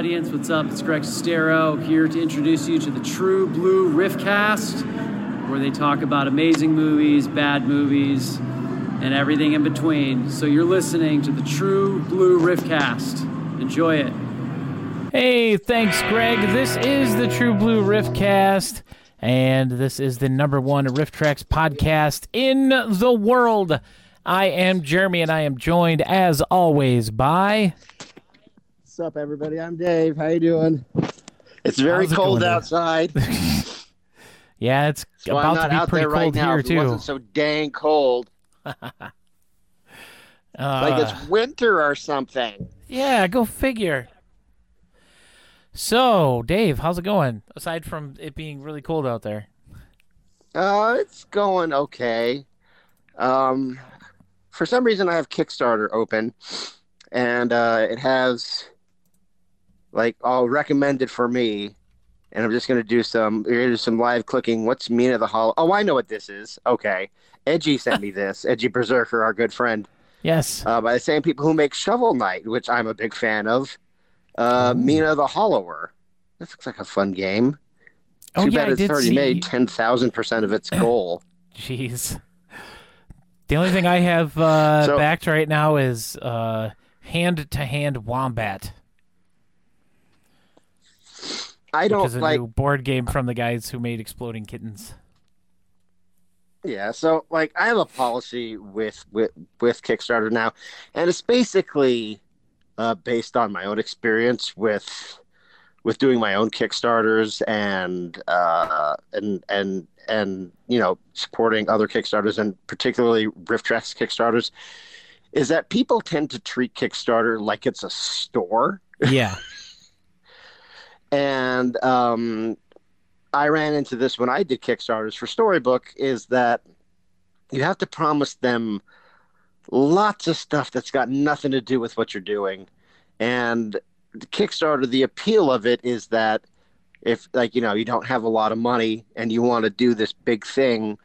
audience. What's up? It's Greg Sestero here to introduce you to the True Blue Riffcast, where they talk about amazing movies, bad movies, and everything in between. So you're listening to the True Blue Riffcast. Enjoy it. Hey, thanks, Greg. This is the True Blue Riffcast, and this is the number one RiffTrax podcast in the world. I am Jeremy, and I am joined, as always, by. What's up, everybody? I'm Dave. How you doing? It's very How's it cold going, outside. Yeah, it's So about to be out pretty there right cold now. here if it too. wasn't so dang cold. Uh, Like it's winter or something. yeah, go figure. So, Dave, how's it going? Aside from it being really cold out there. Uh, it's going okay. Um, for some reason, I have Kickstarter open, and uh, it has like all recommended for me. And I'm just gonna do some here's some live clicking. What's Mina the Hollow? Oh, I know what this is. Okay, Edgy sent me this. Edgy Berserker, our good friend. Yes. uh, by the same people who make Shovel Knight, which I'm a big fan of. Uh, Mina the Hollower. This looks like a fun game. Oh, Too yeah, bad I it's did already see- made ten thousand percent of its goal. Jeez. The only thing I have uh, So- backed right now is uh, hand to hand wombat, I don't is a like. new board game from the guys who made Exploding Kittens. Yeah, so like I have a policy with with with Kickstarter now, and it's basically uh, based on my own experience with with doing my own Kickstarters and uh, and and and you know supporting other Kickstarters and particularly RiffTrax Kickstarters, is that people tend to treat Kickstarter like it's a store, Yeah. and um, I ran into this when I did Kickstarters for Storybook. Is that you have to promise them lots of stuff that's got nothing to do with what you're doing. And the Kickstarter, the appeal of it is that if like you know you don't have a lot of money and you want to do this big thing,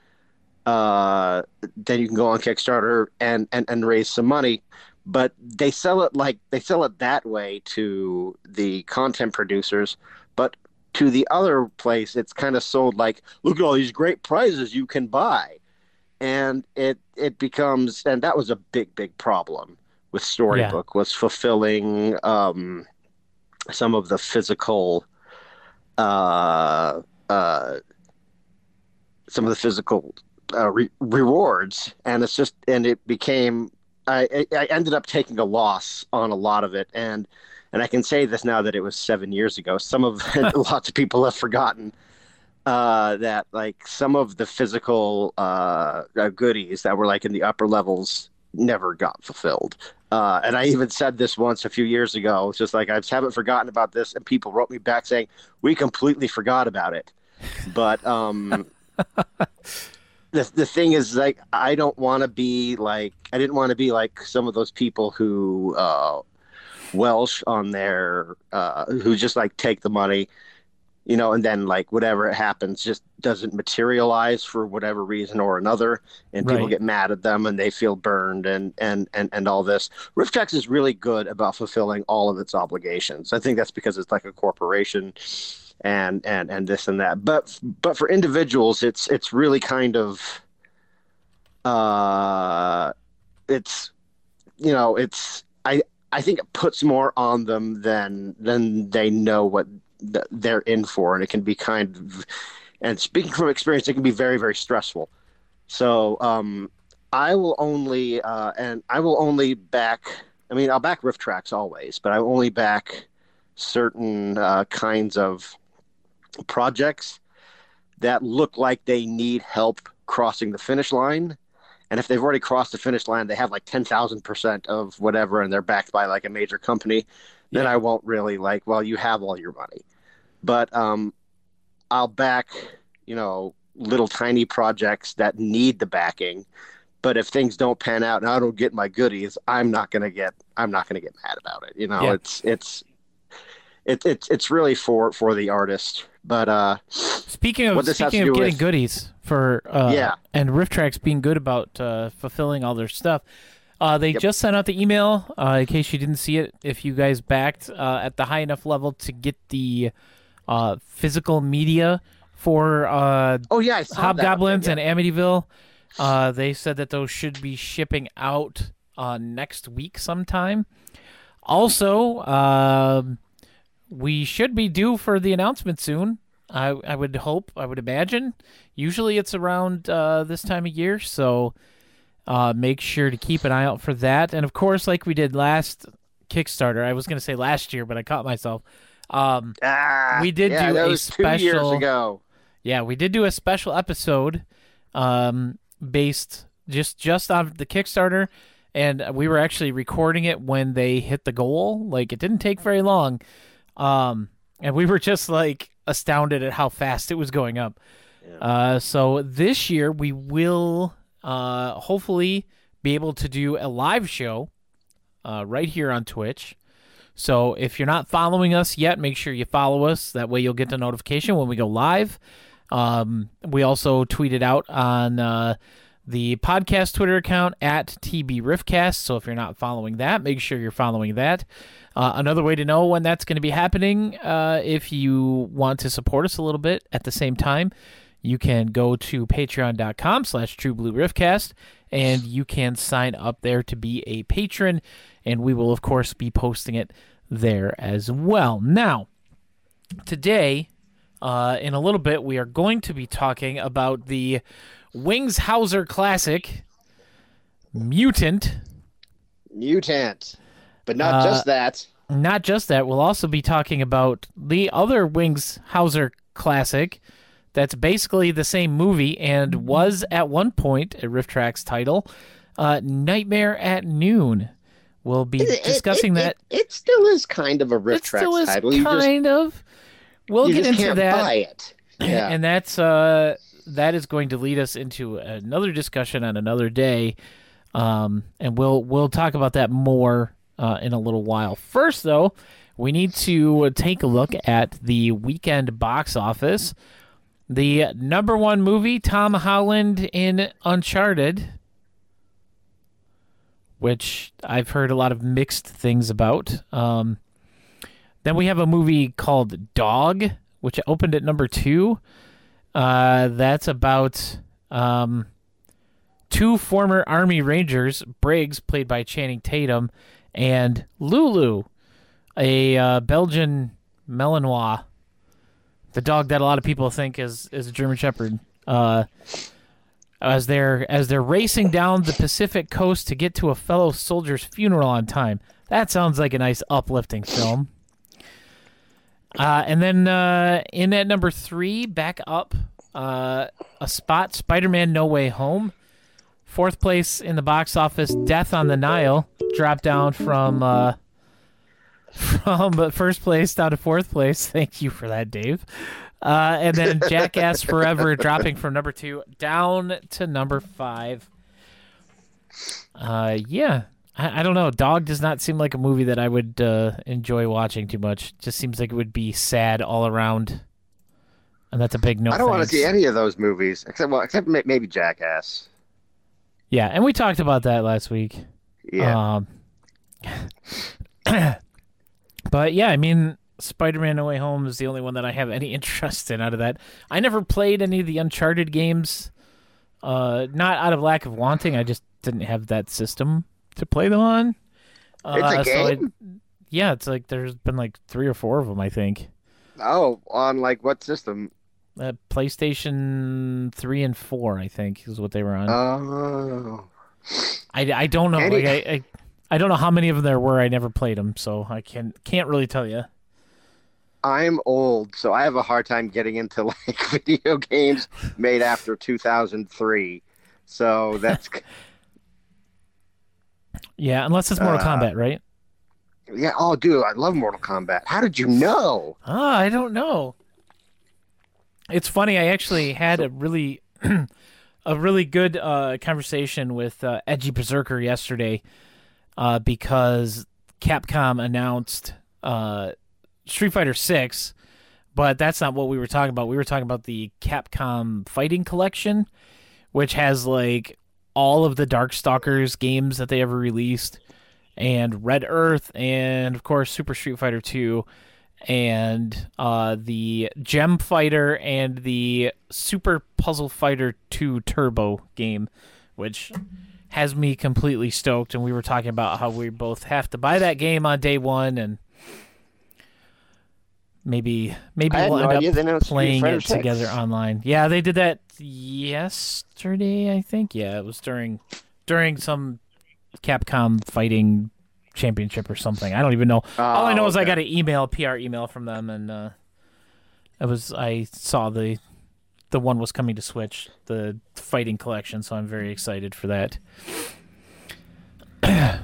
uh, then you can go on Kickstarter and, and and raise some money. But they sell it like they sell it that way to the content producers, but to the other place, it's kind of sold like, look at all these great prizes you can buy, and it it becomes and that was a big big problem with Storybook was fulfilling um, some of the physical uh, uh, some of the physical uh, re- rewards, and it's just and it became I, I ended up taking a loss on a lot of it, and and I can say this now that it was seven years ago. Some of lots of people have forgotten uh, that like some of the physical uh, uh, goodies that were like in the upper levels never got fulfilled. Uh, and I even said this once a few years ago. It's just like I just haven't forgotten about this, and people wrote me back saying we completely forgot about it. But um, the the thing is, like, I don't want to be like I didn't want to be like some of those people who uh, Welsh on their uh, who just like take the money, you know, and then like whatever happens just doesn't materialize for whatever reason or another, and people Right. get mad at them and they feel burned and and and and all this. RiffTrax is really good about fulfilling all of its obligations. I think that's because it's like a corporation. And, and and this and that, but but for individuals, it's it's really kind of, uh, it's, you know, it's I I think it puts more on them than than they know what th- they're in for, and it can be kind of. And speaking from experience, it can be very very stressful. So um, I will only uh, and I will only back. I mean, I'll back RiffTrax always, but I only back certain uh, kinds of projects that look like they need help crossing the finish line. And if they've already crossed the finish line, they have like 10,000% of whatever, and they're backed by like a major company, then Yeah. I won't really like, well, you have all your money. But um, I'll back, you know, little tiny projects that need the backing. But if things don't pan out and I don't get my goodies, I'm not gonna get I'm not gonna get mad about it. You know, Yeah. it's it's it, it's it's really for for the artist. But uh, Speaking of What this has speaking of getting with- goodies for uh, Yeah. and RiffTrax being good about uh, fulfilling all their stuff, uh, they Yep. just sent out the email uh, in case you didn't see it. If you guys backed uh, at the high enough level to get the uh, physical media for uh, oh yeah, I saw that. Hobgoblins Okay, and Amityville, uh, they said that those should be shipping out uh, next week sometime. Also, um we should be due for the announcement soon. I, I would hope, I would imagine. Usually it's around uh, this time of year, so uh, make sure to keep an eye out for that. And of course, like we did last Kickstarter, I was going to say last year, but I caught myself. Um, Ah, We did yeah, do that a was two years special- ago. yeah, we did do a special episode um, based just just on the Kickstarter, and we were actually recording it when they hit the goal. Like it didn't take very long, um, and we were just like astounded at how fast it was going up. Uh, so this year we will uh, hopefully be able to do a live show uh, right here on Twitch. So if you're not following us yet, make sure you follow us. That way you'll get the notification when we go live. Um, we also tweeted out on uh, the podcast Twitter account at TB Riffcast. So if you're not following that, make sure you're following that. Uh, another way to know when that's going to be happening, uh, if you want to support us a little bit at the same time, you can go to patreon.com slash true blue riffcast and you can sign up there to be a patron and we will of course be posting it there as well. Now today uh, in a little bit we are going to be talking about the wings hauser classic mutant. Mutant, but not Uh, just that. not just that, we'll also be talking about the other Wings Hauser classic that's basically the same movie and was at one point a RiffTrax title, uh, Nightmare at Noon. We'll be It- it- discussing it, that. It, it still is kind of a riff it tracks still is title. You just, kind of. We'll you get just into can't that. buy it. Yeah. and that's uh that is going to lead us into another discussion on another day um, and we'll we'll talk about that more uh, in a little while. First, though, we need to take a look at the weekend box office. The number one movie, Tom Holland in Uncharted, which I've heard a lot of mixed things about. Um, then we have a movie called Dog, which opened at number two. Uh, that's about um, two former Army Rangers, Briggs, played by Channing Tatum, and Lulu, a uh, Belgian Malinois, the dog that a lot of people think is is a German Shepherd. Uh, as they're as they're racing down the Pacific coast to get to a fellow soldier's funeral on time. That sounds like a nice uplifting film. Uh, and then uh, in at number three, back up uh, a spot, Spider-Man: No Way Home. Fourth place in the box office, Death on the Nile, dropped down from uh, from first place down to fourth place. Thank you for that, Dave. Uh, and then Jackass Forever dropping from number two down to number five. Uh, yeah, I, I don't know. Dog does not seem like a movie that I would uh, enjoy watching too much. Just seems like it would be sad all around, and that's a big no. I don't want to see any of those movies except well, except ma- maybe Jackass. Yeah, and we talked about that last week. Yeah, Um, but yeah, I mean, Spider-Man: No Way Home is the only one that I have any interest in out of that. I never played any of the Uncharted games. Uh, not out of lack of wanting, I just didn't have that system to play them on. Uh, it's a so I- game. yeah, it's like there's been like three or four of them, I think. oh, on like what system? Uh, PlayStation three and four, I think, is what they were on. Oh, I, I don't know. Any- Like, I, I I don't know how many of them there were. I never played them, so I can can't really tell you. I'm old, so I have a hard time getting into like video games made after 2003. So that's Yeah, unless it's Mortal Uh, Kombat, right? yeah. Oh, dude, I love Mortal Kombat. How did you know? Ah, I don't know. It's funny. I actually had a really, a really good uh, conversation with uh, Edgy Berserker yesterday, uh, because Capcom announced uh, Street Fighter Six, but that's not what we were talking about. We were talking about the Capcom Fighting Collection, which has like all of the Darkstalkers games that they ever released, and Red Earth, and of course Super Street Fighter Two and uh, the Gem Fighter and the Super Puzzle Fighter 2 Turbo game, which has me completely stoked. And we were talking about how we both have to buy that game on day one, and maybe maybe I we'll no end up playing it 6. together online. Yeah, they did that yesterday, I think. Yeah, it was during during some Capcom fighting championship or something. I don't even know. All I know Oh, is I got an email, PR email from them, and uh, it was I saw the the one was coming to Switch, the fighting collection. So I'm very excited for that.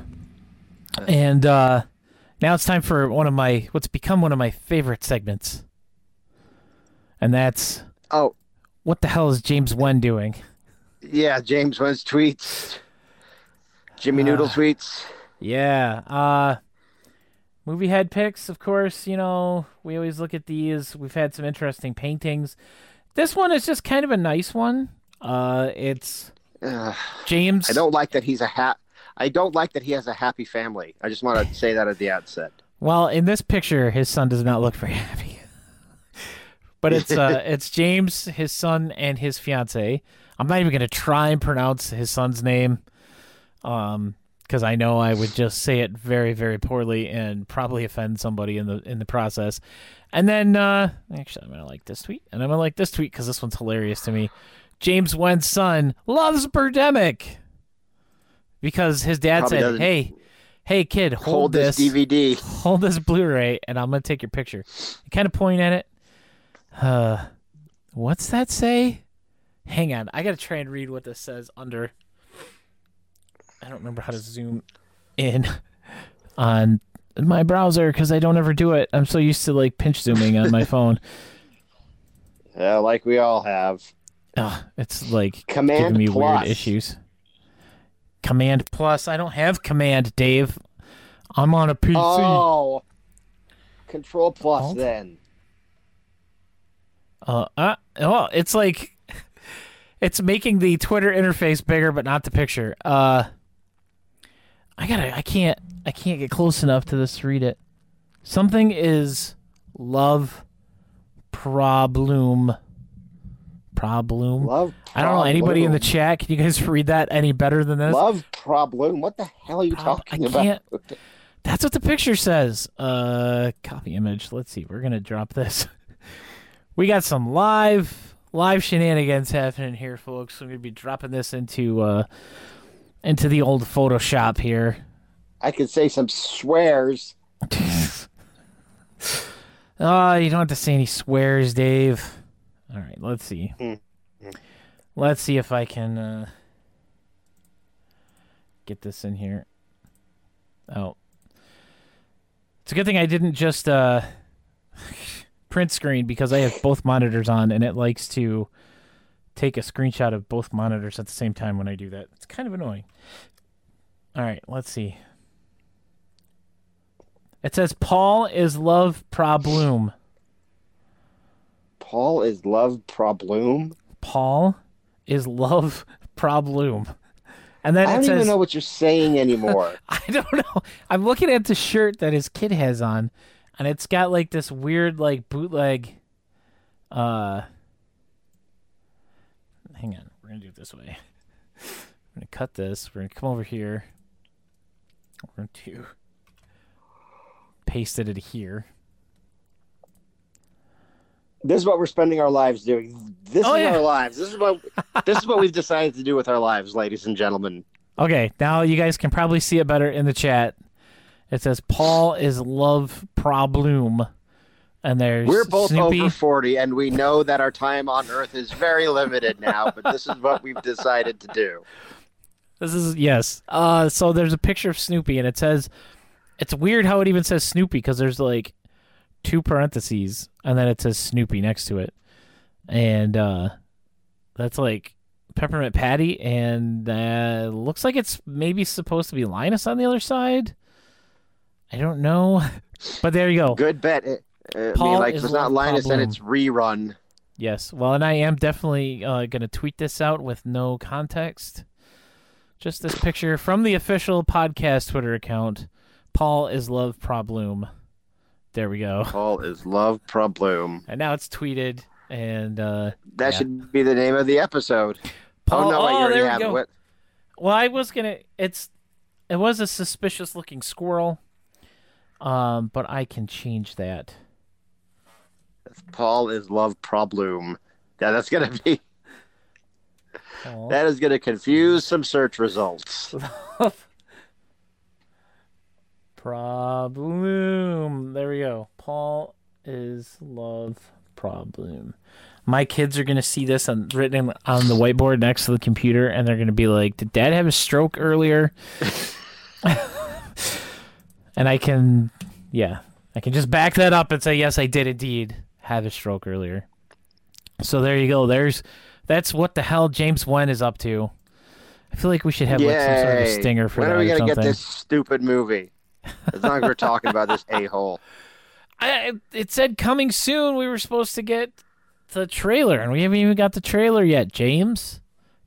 and uh, now it's time for one of my what's become one of my favorite segments, and that's Oh, what the hell is James Nguyen doing? yeah. James Nguyen's tweets. Jimmy Noodle tweets. Yeah. Uh movie head picks, of course, you know, we always look at these. We've had some interesting paintings. This one is just kind of a nice one. Uh it's Ugh. James I don't like that he's a ha- I don't like that he has a happy family. I just want to say that at the outset. Well, in this picture his son does not look very happy. but it's uh it's James, his son and his fiance. I'm not even going to try and pronounce his son's name. Um because I know I would just say it very, very poorly and probably offend somebody in the in the process. And then, uh, actually, I'm gonna like this tweet, and I'm gonna like this tweet because this one's hilarious to me. James Nguyen's son loves Birdemic because his dad Probably said, doesn't- "Hey, hey, kid, hold, Hold this DVD. hold this Blu-ray, and I'm gonna take your picture." You kind of point at it. Uh, what's that say? Hang on, I gotta try and read what this says under. I don't remember how to zoom in on my browser because I don't ever do it. I'm so used to like pinch zooming on my phone. Yeah, like we all have. Ugh, it's like Command giving me plus. weird issues. Command Plus. I don't have Command, Dave. I'm on a PC. Oh, Control Plus Alt? then. Uh, uh, oh, it's like it's making the Twitter interface bigger, but not the picture. Uh, I gotta, I can't, I can't get close enough to this to read it. Something is love problem. Problem. Love. I don't know anybody in the chat. Can you guys read that any better than this? Love problem. What the hell are you Prob- talking I about? can't- That's what the picture says. Uh, copy image. Let's see. We're gonna drop this. we got some live live shenanigans happening here, folks. I'm gonna be dropping this into uh into the old Photoshop here. I could say some swears. Oh, you don't have to say any swears, Dave. All right, let's see. Mm. Let's see if I can uh, get this in here. Oh, it's a good thing I didn't just uh, print screen because I have both monitors on, and it likes to take a screenshot of both monitors at the same time when I do that. It's kind of annoying. All right, let's see. It says Paul is love problem. Paul is love problem. Paul is love problem. And then I don't says even know what you're saying anymore. I don't know. I'm looking at the shirt that his kid has on and it's got like this weird like bootleg uh Hang on. We're going to do it this way. We're going to cut this. We're going to come over here. We're going to paste it in here. this is what we're spending our lives doing. This Oh, is yeah. our lives. This is what this is what we've decided to do with our lives, ladies and gentlemen. Okay, now you guys can probably see it better in the chat. It says Paul is love problem, and there's We're both Snoopy. over 40 and we know that our time on earth is very limited now, but this is what we've decided to do. This is yes. Uh, so there's a picture of Snoopy, and it says it's weird how it even says Snoopy because there's like two parentheses, and then it says Snoopy next to it, and uh, that's like Peppermint Patty, and uh, looks like it's maybe supposed to be Linus on the other side. I don't know, but there you go. Good bet. Uh, I Paul mean, like, is it's not Linus, then problem. it's rerun. Yes. Well, and I am definitely uh, going to tweet this out with no context. Just this picture from the official podcast Twitter account. Paul is love problem. There we go. Paul is love problem. And now it's tweeted. And uh, That Yeah. should be the name of the episode. Paul. oh no, wait, you oh, already have it. Well, I was gonna. It's. It was a suspicious looking squirrel. Um, but I can change that. Paul is love problem. Yeah, that's gonna be that is gonna confuse some search results. problem. There we go. Paul is love problem. My kids are gonna see this on, written on the whiteboard next to the computer, and they're gonna be like, "Did Dad have a stroke earlier?" and I can, yeah, I can just back that up and say, "Yes, I did indeed have a stroke earlier." So there you go. There's that's what the hell James Nguyen is up to. I feel like we should have like some sort of a stinger for something. when that are we gonna something. get this stupid movie? As long as we're talking about this a hole. I, it said coming soon. We were supposed to get the trailer, and we haven't even got the trailer yet. James,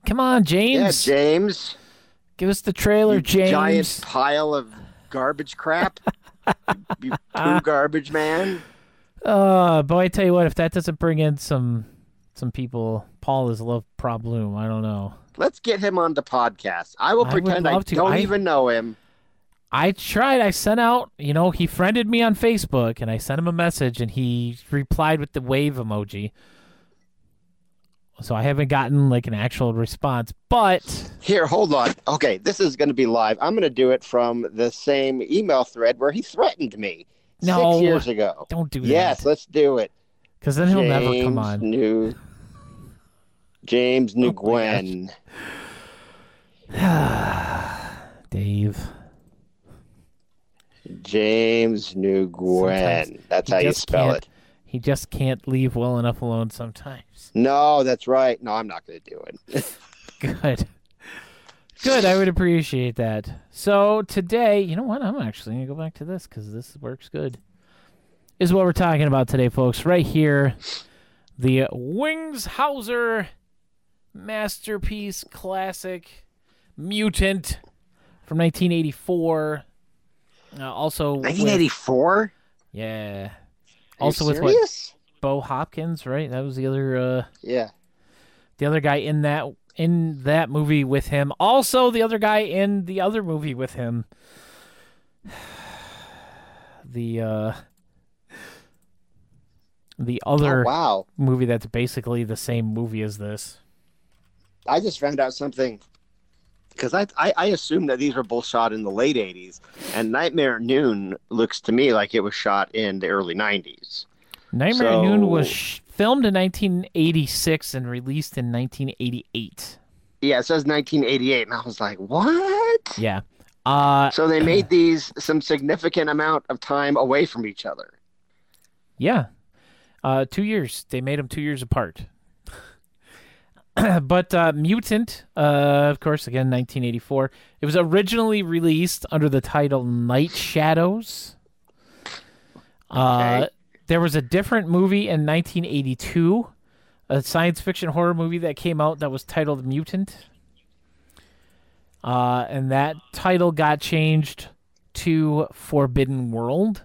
come on, Yeah, James, James. give us the trailer, you James. Giant pile of garbage crap. you poo garbage man. Uh, boy, I tell you what, if that doesn't bring in some some people, Paul is a love problem. I don't know. Let's get him on the podcast. I will I pretend I, love to. don't I- even know him. I tried. I sent out. You know, he friended me on Facebook, and I sent him a message, and he replied with the wave emoji. So I haven't gotten like an actual response, but Here, hold on. Okay, this is going to be live. I'm going to do it from the same email thread where he threatened me No. six years ago. don't do that. Yes, let's do it. because then he'll never come James on. New James New Oh Gwen. Dave. James New Gwen. Sometimes That's how you spell it. He just can't leave well enough alone sometimes. No, that's right. No, I'm not going to do it. Good. Good. I would appreciate that. So today, you know what? I'm actually gonna go back to this because this works good. Is what we're talking about today, folks. Right here, the Wings Hauser masterpiece classic mutant from 1984. Uh, also, with- 1984. yeah. Are Also you with what? Bo Hopkins, right? That was the other. uh Yeah. the other guy in that in that movie with him. Also, the other guy in the other movie with him. The uh the Oh, other wow. movie that's basically the same movie as this. I just found out something because I, I I assumed that these were both shot in the late 80s, and Nightmare at Noon looks to me like it was shot in the early 90s. Nightmare at Noon was sh- filmed in 1986 and released in 1988. Yeah, it says 1988, and I was like, what? Yeah. Uh So they made these some significant amount of time away from each other. Yeah. Uh, two years. They made them two years apart. but uh, Mutant, uh, of course, again, 1984. It was originally released under the title Night Shadows. Uh, Okay. There was a different movie in 1982, a science fiction horror movie that came out that was titled Mutant. Uh, and that title got changed to Forbidden World.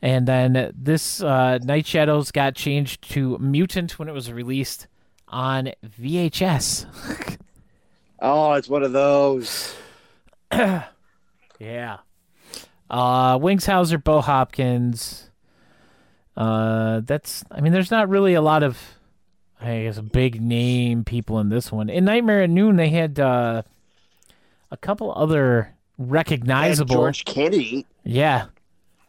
And then this uh, Night Shadows got changed to Mutant when it was released on VHS. Oh, it's one of those. yeah. Uh, Wings Hauser, Bo Hopkins. Uh, that's. I mean, there's not really a lot of, I guess, big name people in this one. In Nightmare at Noon, they had uh, a couple other recognizable. George Kennedy. Yeah,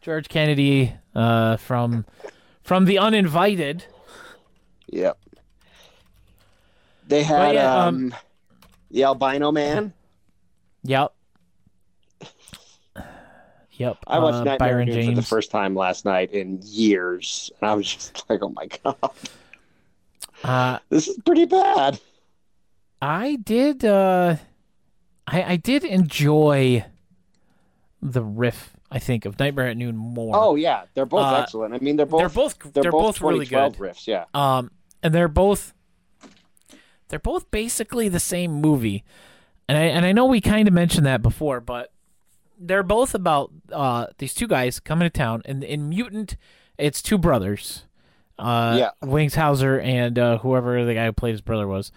George Kennedy uh, from from the Uninvited. Yep. They had yeah, um, um, the albino man. Yep. Yep. I watched uh, Nightmare Byron Noon for the first time last night in years, and I was just like, "Oh my god, Uh, this is pretty bad." I did. Uh, I I did enjoy the riff. I think of Nightmare at Noon more. Oh yeah, they're both Uh, excellent. I mean, they're both they're both they're, they're, both, both, really good. riffs. Yeah, Um, and they're both they're both basically the same movie, and I and I know we kind of mentioned that before, but they're both about uh these two guys coming to town, and in Mutant, it's two brothers, uh, Yeah. Wings Hauser and uh, whoever the guy who played his brother was,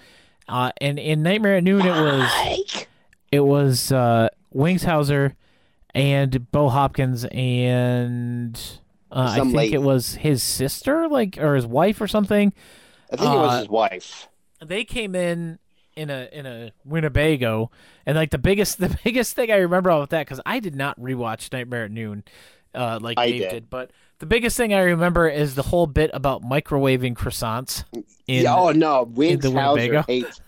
uh, and in Nightmare at Noon, it was it was uh, Wings Hauser and Bo Hopkins and. Uh, I think it was his sister, like, or his wife, or something I think it was Uh, his wife. they came in in a in a Winnebago, and like the biggest the biggest thing I remember about that because I did not rewatch Nightmare at Noon, uh, like I Dave did. did. but the biggest thing I remember is the whole bit about microwaving croissants. In, yeah, oh no, Wings the Winnebago. Hauser hates.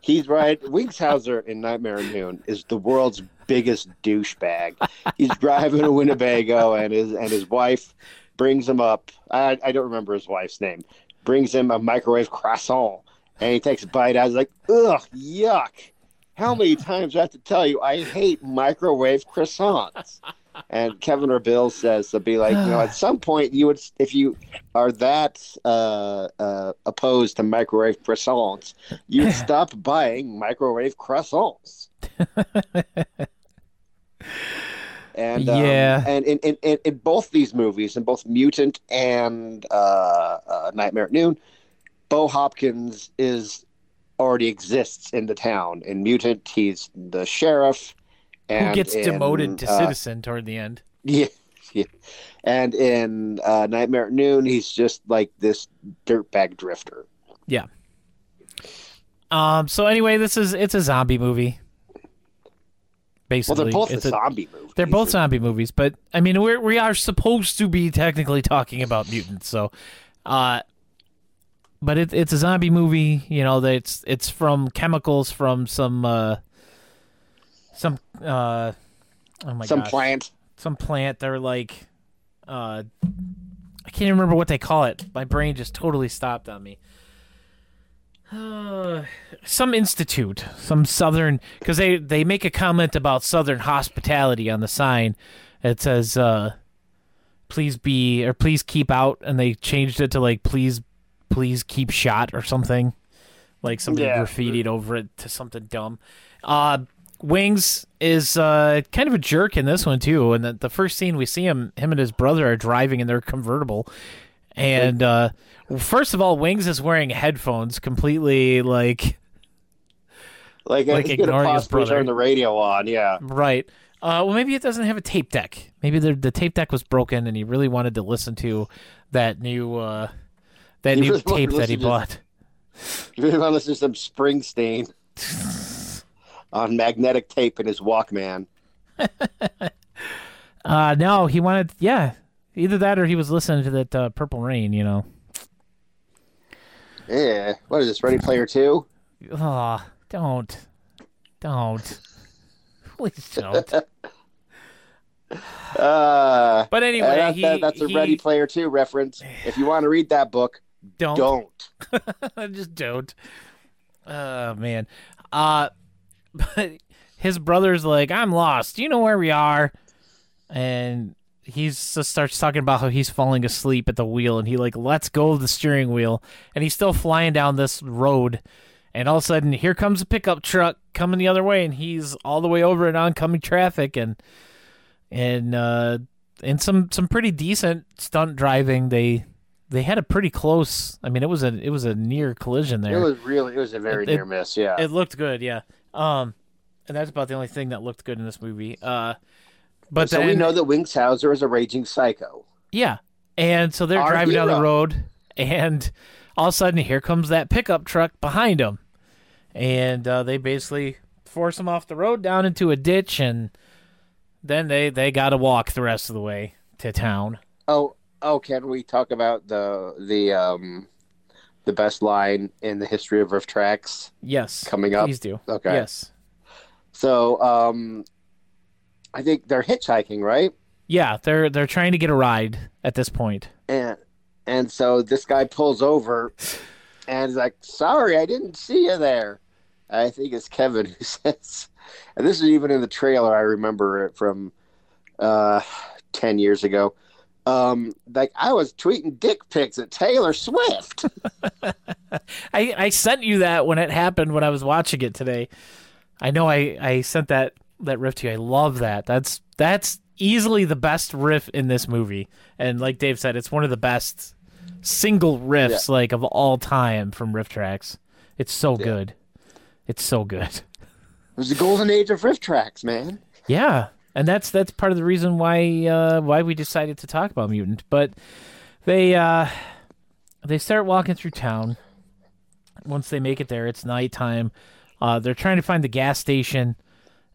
He's right. Wings Hauser in Nightmare at Noon is the world's biggest douchebag. He's driving a Winnebago, and his and his wife brings him up. I, I don't remember his wife's name. Brings him a microwave croissant, and he takes a bite out. He's like, "Ugh, yuck! How many times do I have to tell you I hate microwave croissants?" And Kevin or Bill says to be like, you know, at some point you would, if you are that uh, uh, opposed to microwave croissants, you'd stop buying microwave croissants. and um, Yeah. and in, in, in, in both these movies, in both Mutant and uh, uh, Nightmare at Noon, Bo Hopkins is already exists in the town. In Mutant, he's the sheriff. And who gets in, demoted to uh, citizen toward the end. yeah, yeah. And in uh, Nightmare at Noon, he's just like this dirtbag drifter. Yeah. Um. So anyway, this is it's a zombie movie. Well, Basically, they're both it's a zombie movie. They're both zombie movies, but I mean, we're we are supposed to be technically talking about mutants, so, uh, but it, it's a zombie movie. You know, it's it's from chemicals from some uh, some uh, oh my Some gosh, plant. some plant. They're like, uh, I can't even remember what they call it. My brain just totally stopped on me. Uh, some institute, some southern, because they they make a comment about southern hospitality on the sign. It says, uh, "Please be" or "Please keep out," and they changed it to like "Please, please keep shot" or something. Like somebody Yeah. graffitied over it to something dumb. Uh, Wings is uh, kind of a jerk in this one too. And the, the first scene we see him, him and his brother are driving in their convertible, and uh, first of all, Wings is wearing headphones, completely like Like, Like he's ignoring his brother. turn the radio on. Yeah. right. Uh, well, maybe it doesn't have a tape deck. Maybe the the tape deck was broken, and he really wanted to listen to that new uh, that He new really tape that he listen to- bought. You really want to listen to some Springsteen on magnetic tape in his Walkman. Uh, no, he wanted, yeah, either that or he was listening to that uh, Purple Rain. You know. Yeah. What is this? Ready Player Two? Oh, don't, don't, please don't. Uh, But anyway, that- he, that- that's a he- Ready Player Two reference. If you want to read that book, Don't, don't. just don't. Oh man. Uh but his brother's like, I'm lost. Do you know where we are? And he just starts talking about how he's falling asleep at the wheel and he like lets go of the steering wheel and he's still flying down this road and all of a sudden here comes a pickup truck coming the other way and he's all the way over in oncoming traffic and and uh and some some pretty decent stunt driving they they had a pretty close i mean it was a it was a near collision there It was really, it was a very It- it- near miss. Yeah. it looked good, yeah. Um, and that's about the only thing that looked good in this movie. Uh, but so then, we know that Wings Hauser is a raging psycho. yeah. And so they're Our driving down the road, and all of a sudden, here comes that pickup truck behind them, and uh, they basically force him off the road down into a ditch, and then they they got to walk the rest of the way to town. Oh, oh, can we talk about the the um the best line in the history of RiffTrax Yes, coming up? please do. Okay. Yes, So, um, I think they're hitchhiking, right? yeah. They're they're trying to get a ride at this point. And and so this guy pulls over and is like, "Sorry, I didn't see you there." I think it's Kevin who says, and this is even in the trailer. I remember it from uh, ten years ago. Um, like I was tweeting dick pics at Taylor Swift. I, I sent you that when it happened when I was watching it today. I know I, I sent that that riff to you. I love that. That's that's easily the best riff in this movie. And like Dave said, it's one of the best single riffs like of all time from RiffTrax. It's so good. It's so good. It was the golden age of RiffTrax, man. Yeah, and that's that's part of the reason why uh, why we decided to talk about Mutant. But they uh, they start walking through town. Once they make it there, it's nighttime. Uh, they're trying to find the gas station,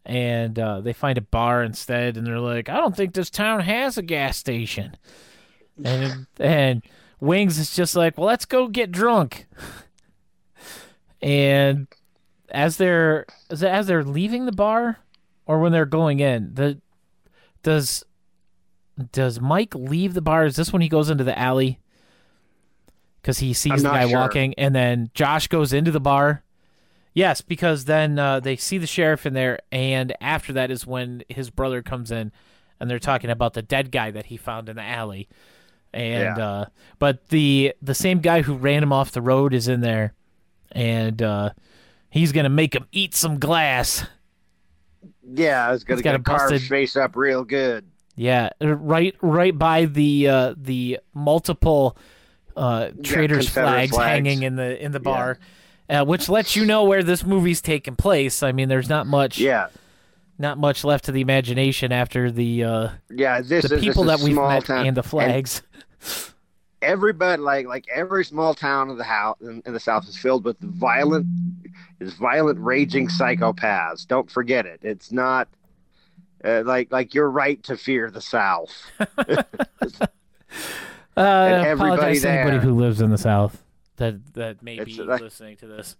and uh, they find a bar instead. And they're like, "I don't think this town has a gas station." And and Wings is just like, "Well, let's go get drunk." And as they're as as they're leaving the bar, or when they're going in, the does does Mike leave the bar? Is this when he goes into the alley? Because he sees the guy sure. walking, and then Josh goes into the bar. Yes, because then uh, they see the sheriff in there, and after that is when his brother comes in, and they're talking about the dead guy that he found in the alley. And Yeah. uh, but the the same guy who ran him off the road is in there, and uh, he's gonna make him eat some glass. Yeah, I was gonna He's got get a a carve busted- face up real good. Yeah, right, right by the uh, the multiple uh, traders Confederate flags, flags. hanging in the in the bar, uh, which lets you know where this movie's taking place. I mean, there's not much, Yeah, not much left to the imagination after the uh, yeah. This the is people this that we've met town. and the flags. everybody like like every small town of the house in, in the south is filled with violent is violent raging psychopaths. Don't forget it. It's not uh, like like you're right to fear the south. Uh, And everybody to anybody who lives in the South that that may It's be like- listening to this.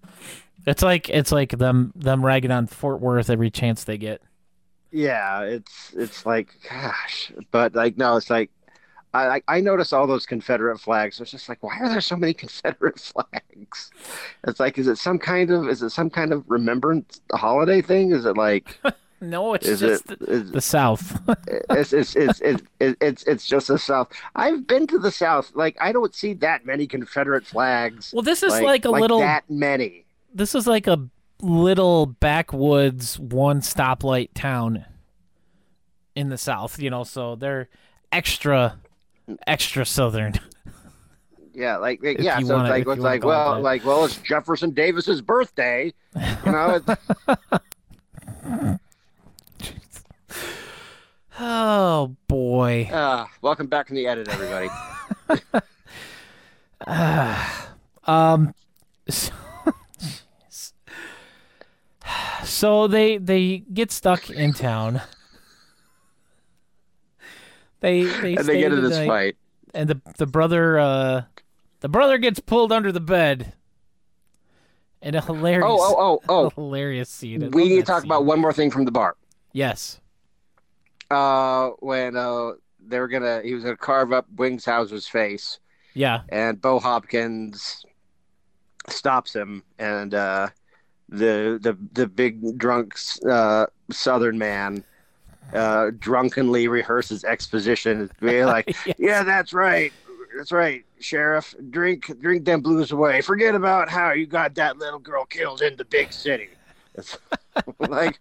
It's like it's like them them ragging on Fort Worth every chance they get. yeah it's it's like gosh. But like no it's like I I- I notice all those Confederate flags. It's just like, why are there so many Confederate flags? It's like, is it some kind of is it some kind of remembrance holiday thing? Is it like No, it's is just it the, is, the South. it's, it's, it's, it's, it's, it's, it's just the South. I've been to the South. Like I don't see that many Confederate flags. well, this is like, a like little. that many. This is like a little backwoods one stoplight town in the South. You know, so they're extra, extra southern. Yeah, like yeah. So wanna- it's like it's like it well like well it's Jefferson Davis's birthday. You know, Oh boy. uh, welcome back from the edit, everybody. Um. So, so they they get stuck in town. They they, and they get into this night, fight. and the the brother uh the brother gets pulled under the bed. In a hilarious Oh oh oh oh. hilarious scene. I We need to talk scene. about one more thing from the bar. yes. Uh, when uh they were gonna he was gonna carve up Wings Hauser's face. Yeah. and Bo Hopkins stops him, and uh, the the the big drunk uh, Southern man uh, drunkenly rehearses exposition, Be like, Yes. "Yeah, that's right, that's right, Sheriff. Drink drink them blues away. Forget about how you got that little girl killed in the big city." It's like.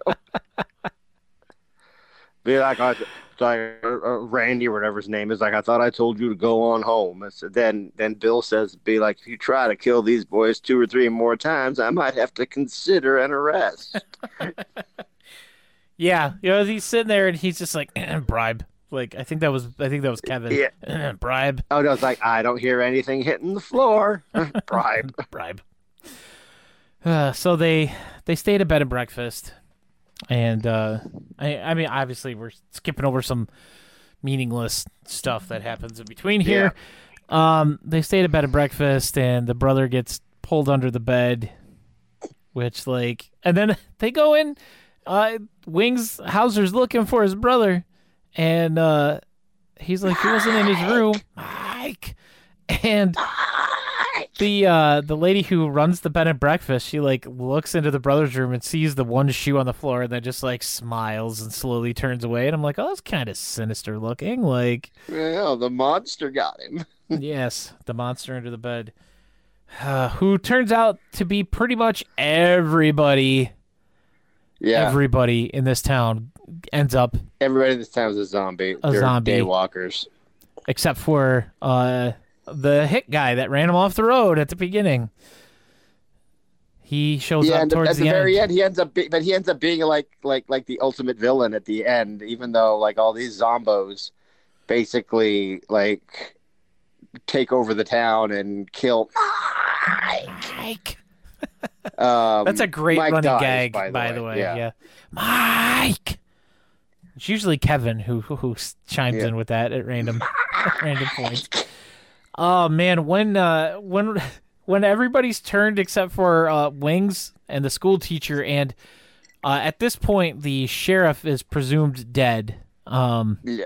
Be like, I, like uh, uh, Randy or whatever his name is. Like, I thought I told you to go on home. I said, then, then Bill says, be like, if you try to kill these boys two or three more times, I might have to consider an arrest. Yeah. You know, he's sitting there and he's just like bribe. Like I think that was I think that was Kevin. Yeah. bribe. oh no, it's like I don't hear anything hitting the floor. Bribe. bribe. Uh, so they they stay at a bed and breakfast, and uh, I I mean obviously we're skipping over some meaningless stuff that happens in between here. Um, they stay at a bed and breakfast, and the brother gets pulled under the bed, which like, and then they go in. Uh, Wings Hauser's looking for his brother, and uh, he's like he wasn't in his room, Mike, and the uh the lady who runs the bed and breakfast she like looks into the brother's room and sees the one shoe on the floor and then just like smiles and slowly turns away. And i'm like oh that's kind of sinister looking. Like Well, the monster got him. yes the monster under the bed. Uh, who turns out to be pretty much everybody Yeah, everybody in this town ends up everybody in this time is a zombie. A They're zombie. daywalkers. except for uh the hit guy that ran him off the road at the beginning he shows yeah, up and towards at the, the, end. very end, he ends up, be- but he ends up being like, like, like the ultimate villain at the end. Even though, like, all these zombos, basically, like, take over the town and kill. Mike. Um, That's a great Mike running dies, gag, by the way. Yeah. Yeah. Mike. It's usually Kevin who who, who chimes Yeah. in with that at random at random points. Oh man, when uh when when everybody's turned except for uh Wings and the school teacher and uh at this point the sheriff is presumed dead. Um yeah.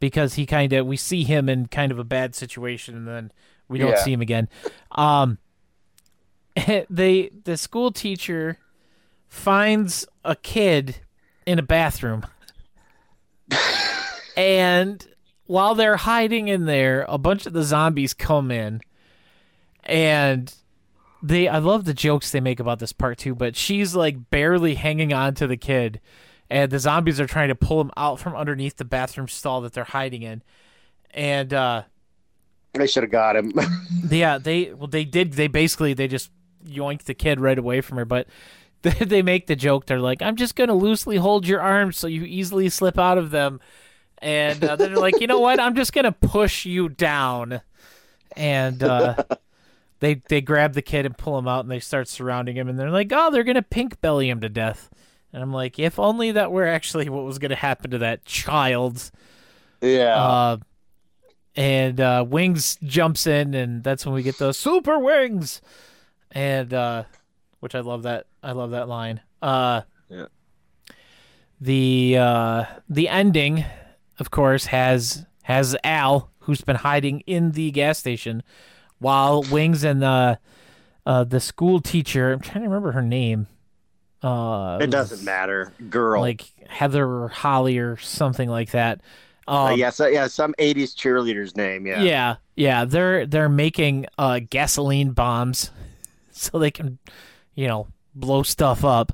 because he kind of we see him in kind of a bad situation and then we don't Yeah. see him again. Um they the school teacher finds a kid in a bathroom. and while they're hiding in there, a bunch of the zombies come in and they I love the jokes they make about this part too, but she's like barely hanging on to the kid and the zombies are trying to pull him out from underneath the bathroom stall that they're hiding in. And uh They should have got him. yeah, they well they did they basically they just yoinked the kid right away from her, but they, they make the joke they're like, "I'm just going to loosely hold your arms so you easily slip out of them." And uh, then they're like, "You know what? I'm just going to push you down." And uh they they grab the kid and pull him out and they start surrounding him and they're like, "Oh, they're going to pink belly him to death." And I'm like, "If only that were actually what was going to happen to that child." yeah. Uh, and uh, Wings jumps in, and that's when we get those super wings, and uh, which I love that. I love that line. Uh, Yeah. The uh, the ending, of course, has has Al who's been hiding in the gas station while Wings and the uh, the school teacher. I'm trying to remember her name. Uh, It doesn't matter, girl. Like Heather or Holly or something like that. Um, uh, yeah, so, yeah, some '80s cheerleader's name. Yeah. yeah, yeah. They're they're making uh, gasoline bombs so they can, you know, blow stuff up.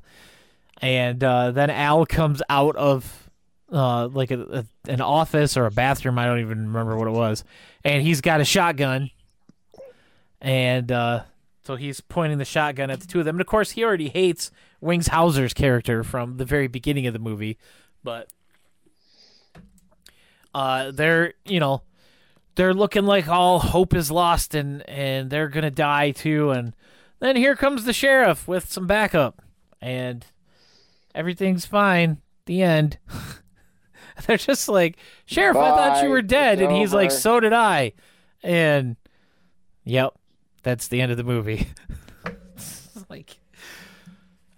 And uh, then Al comes out of uh, like a, a, an office or a bathroom. I don't even remember what it was. And he's got a shotgun. And uh, so he's pointing the shotgun at the two of them. And of course, he already hates Wings Hauser's character from the very beginning of the movie. But uh, they're, you know, they're looking like all hope is lost and, and they're going to die too. And then here comes the sheriff with some backup. And everything's fine. The end. They're just like, Sheriff, I thought you were dead. It's And he's like, so did I. And, yep, that's the end of the movie. Like,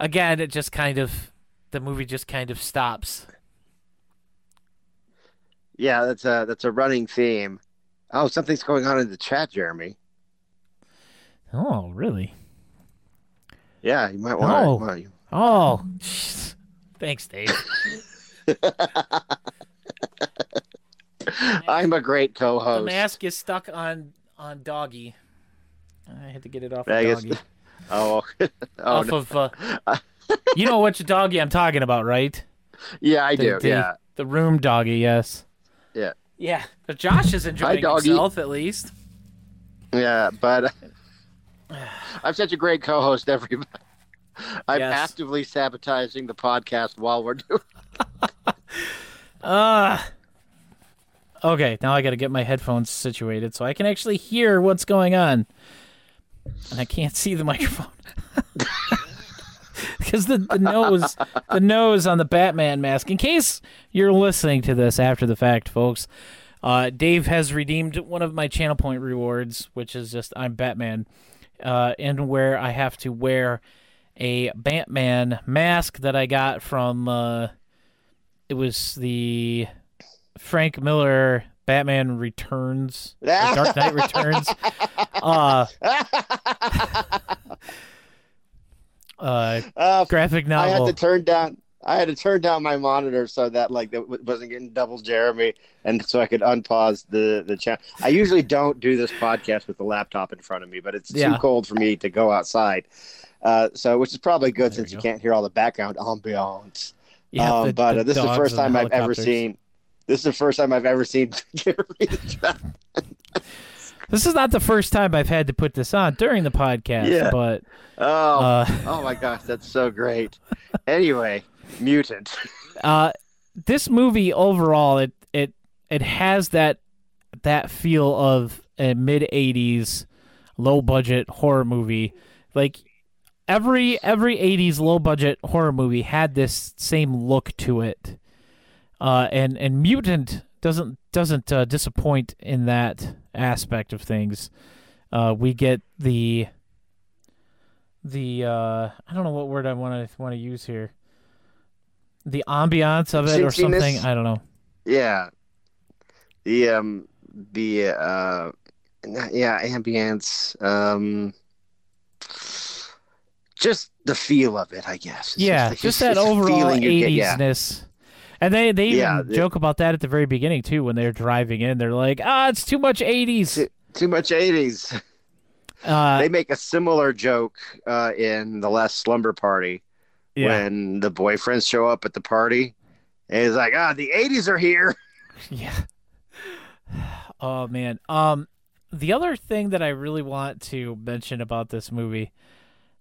again, it just kind of, the movie just kind of stops. Yeah, that's a that's a running theme. Oh, something's going on in the chat, Jeremy. Oh, really? Yeah, you might No. want to. Oh, jeez. thanks, Dave. I'm a great co-host. The mask is stuck on on doggy. I had to get it off I of guess- doggy. Oh, oh off no. of uh, you know which doggy I'm talking about, right? yeah, I The, do. the, yeah, the room doggy, yes. Yeah. Yeah, but Josh is enjoying doggy. himself at least. yeah, but I'm such a great co-host. Everybody, I'm Yes. actively sabotaging the podcast while we're doing. Uh Okay, now I got to get my headphones situated so I can actually hear what's going on. And I can't see the microphone. Because the, the nose the nose on the Batman mask. In case you're listening to this after the fact, folks, uh, Dave has redeemed one of my channel point rewards, which is just I'm Batman, uh, and where I have to wear a Batman mask that I got from uh, it was the Frank Miller Batman Returns, Dark Knight Returns. Uh, uh, Uh, graphic I had to turn down. I had to turn down my monitor so that like that wasn't getting double Jeremy, and so I could unpause the the channel. I usually don't do this podcast with the laptop in front of me, but it's Yeah. too cold for me to go outside. Uh, so, which is probably good There since you can't hear all the background ambiance. yeah, um, the- but the uh, this is the first time I've ever seen. This is the first time I've ever seen Jeremy. This is not the first time I've had to put this on during the podcast, Yeah. but oh, uh, oh my gosh, that's so great. Anyway, mutant. uh, this movie overall, it it it has that that feel of a mid '80s low budget horror movie. Like every every '80s low budget horror movie had this same look to it, uh, and and Mutant doesn't doesn't uh, disappoint in that aspect of things. Uh, we get the the uh, I don't know what word I want to want to use here. The ambiance of it or Seen- seen this? something. I don't know. Yeah. The um the uh yeah, ambience um just the feel of it, I guess. It's yeah, like- just, that overall get, yeah. eightiesness. And they they even Yeah, the- joke about that at the very beginning too when they're driving in. They're like, "Ah, it's too much '80s." Too, too much 80s. Uh, they make a similar joke uh in The Last Slumber Party yeah, when the boyfriends show up at the party. And he's like, "Ah, the 80s are here." yeah. Oh man. Um, the other thing that I really want to mention about this movie,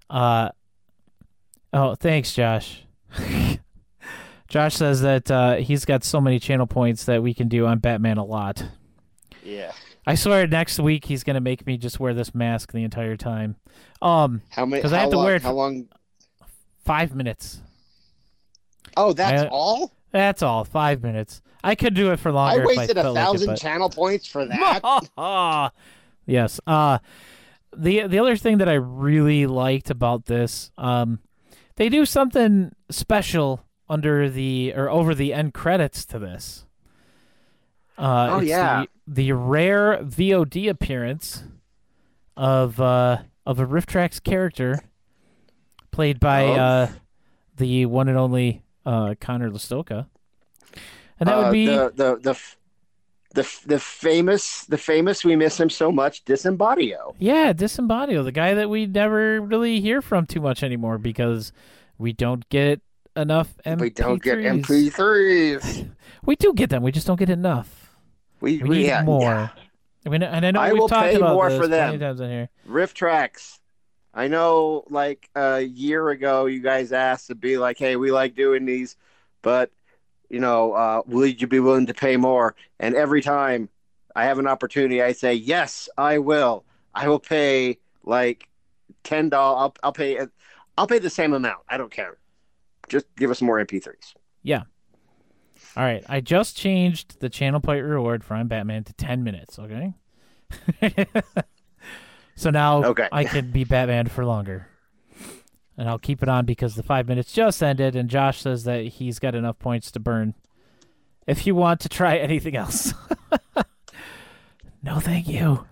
uh, oh, thanks, Josh. Josh says that uh, he's got so many channel points that we can do on Batman a lot. Yeah. I swear next week he's gonna make me just wear this mask the entire time. Um, How many 'Cause I have to long, wear it how long five minutes. Oh, that's I- all? That's all. Five minutes. I could do it for longer. I wasted I a felt like thousand it, but... channel points for that. yes. Uh the the other thing that I really liked about this, um, they do something special under the or over the end credits to this. Uh, Oh, it's yeah. the, the rare VOD appearance of uh, of a RiffTrax character played by Oh. uh, the one and only uh, Conor Lastowka, and that Uh, would be the the the f- the the famous the famous we miss him so much Disembodio. yeah Disembodio, the guy that we never really hear from too much anymore because we don't get enough MP3s. We don't get MP3s. We do get them. We just don't get enough. We, We we need yeah, more. yeah. I mean, and I know I we've will talked pay about more this for them. times in here. RiffTrax. I know, like a year ago, you guys asked to be like, "Hey, we like doing these, but you know, uh, would you be willing to pay more?" And every time I have an opportunity, I say, "Yes, I will. I will pay like ten dollars. I'll, I'll pay. I'll pay the same amount. I don't care. Just give us more MP3s." Yeah. All right, I just changed the channel point reward for I'm Batman to 10 minutes, okay? so now Okay. I can be Batman for longer. And I'll keep it on because the 5 minutes just ended and Josh says that he's got enough points to burn. If you want to try anything else. no, thank you.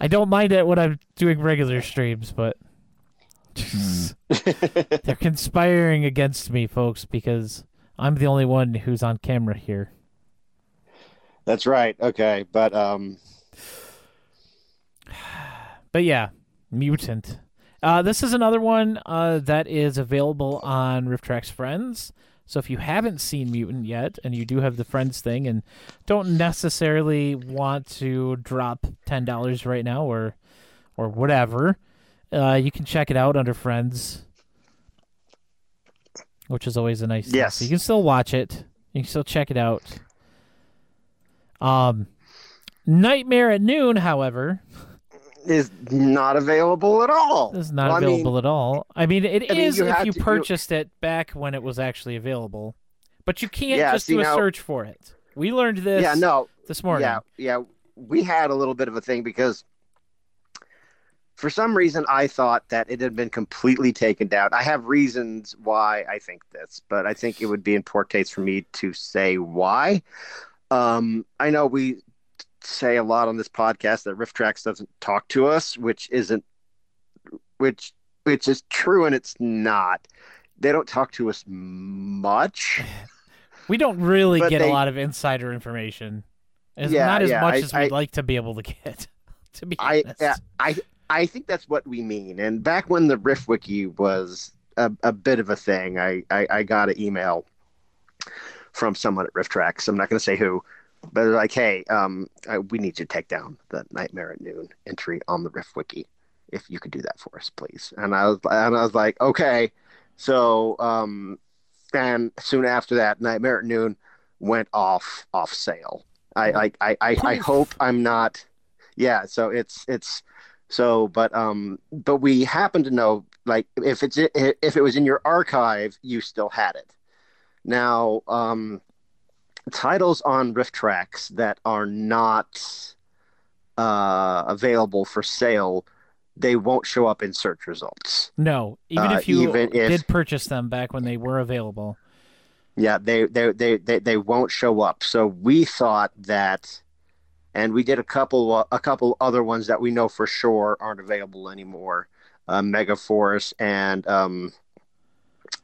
I don't mind it when I'm doing regular streams, but they're conspiring against me, folks, because I'm the only one who's on camera here. That's right. Okay, but um, But yeah, Mutant. Uh, this is another one uh, that is available on RiffTrax Friends. So if you haven't seen Mutant yet, and you do have the Friends thing, and don't necessarily want to drop ten dollars right now, or or whatever, uh, you can check it out under Friends, which is always a nice. thing. Yes. So you can still watch it. You can still check it out. Um, Nightmare at Noon, however, is not available at all. is not Well, I mean, available at all. I mean, it is I mean, you if you to- you- purchased it back when it was actually available, but you can't Yeah, just see, do a now- search for it. We learned this yeah, no, this morning. Yeah, yeah. We had a little bit of a thing because for some reason I thought that it had been completely taken down. I have reasons why I think this, but I think it would be in poor taste for me to say why. Um, I know we say a lot on this podcast that RiffTrax doesn't talk to us, which isn't which which is true and it's not. They don't talk to us much. We don't really get they- a lot of insider information. It's Yeah, not as yeah, much I- as we'd I- like to be able to get. to be I honest. I I think that's what we mean. And back when the Riff Wiki was a, a bit of a thing, I, I, I got an email from someone at RiffTrax. I'm not going to say who, but like, "Hey, um, I, we need you to take down the Nightmare at Noon entry on the Riff Wiki. If you could do that for us, please." And I was and I was like, "Okay." So, um, and soon after that, Nightmare at Noon went off off sale. I I I, I, I hope I'm not. Yeah. So it's it's so, but um, but we happen to know like if it's if it was in your archive, you still had it. Now, um, titles on RiffTrax that are not uh, available for sale, they won't show up in search results. no, even uh, if you even if- did purchase them back when they were available. Yeah, they they, they they they won't show up. So we thought that, and we did a couple a couple other ones that we know for sure aren't available anymore. Uh, Megaforce and um,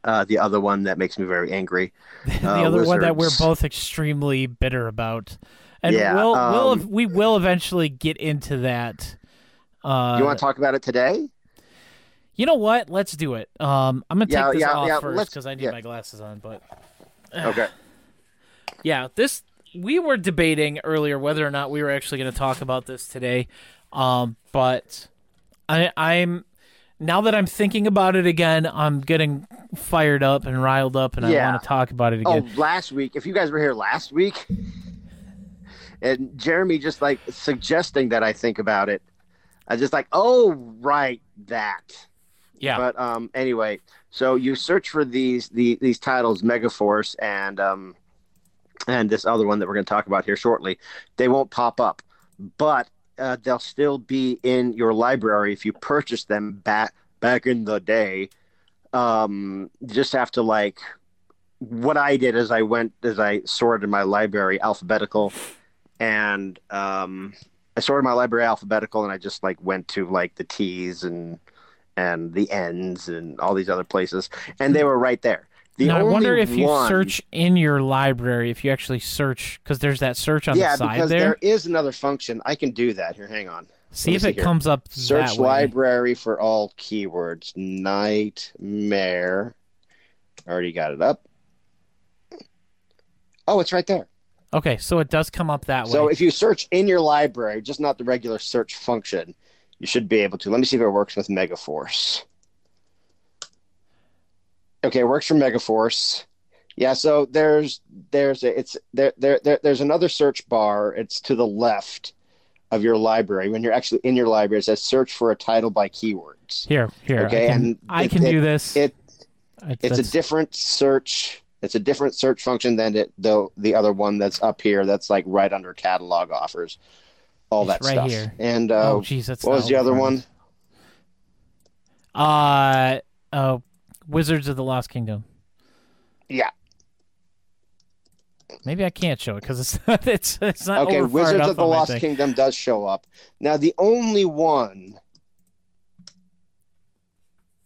uh, the other one that makes me very angry. the Uh, other one that we're both extremely bitter about, and Yeah, we'll we'll um, we will eventually get into that. Uh, you want to talk about it today? You know what? Let's do it. Um, I'm gonna take Yeah, this yeah, off first because I need my glasses on. But Okay. yeah, this we were debating earlier whether or not we were actually going to talk about this today. Um, but I, I'm now that I'm thinking about it again, I'm getting fired up and riled up, and I want to talk about it again. Oh, last week, if you guys were here last week, and Jeremy just like suggesting that I think about it, I just like, oh, right, that. yeah, But um, anyway, so you search for these the, these titles, Megaforce and um, and this other one that we're going to talk about here shortly. They won't pop up, but uh, they'll still be in your library if you purchase them back back in the day. Um, you just have to like what I did is I went as I sorted my library alphabetical, and um, I sorted my library alphabetical, and I just like went to like the T's and and the N's and all these other places, and they were right there. The now, I wonder if you search in your library, if you actually search, because there's that search on yeah, the side because there. there is another function. I can do that. Here, hang on. See if see it here. comes up Search that way. library for all keywords. Nightmare. Already got it up. Oh, it's right there. Okay, so it does come up that way. So if you search in your library, just not the regular search function, you should be able to. Let me see if it works with Megaforce. Okay, works for Megaforce. Yeah, so there's there's a, it's there, there there there's another search bar. It's to the left of your library. When you're actually in your library, it says search for a title by keywords. here, here. Okay, I can, and I it- can it- do this. It It's- it's a different search. It's a different search function than it the the other one that's up here. That's like right under catalog offers, all that right stuff. here. And uh, oh, jeez, that's what was the other one? Uh, uh, Wizards of the Lost Kingdom. Yeah. Maybe I can't show it because it's it's it's not Okay, Wizards of the Lost. Kingdom does show up. Now, the only one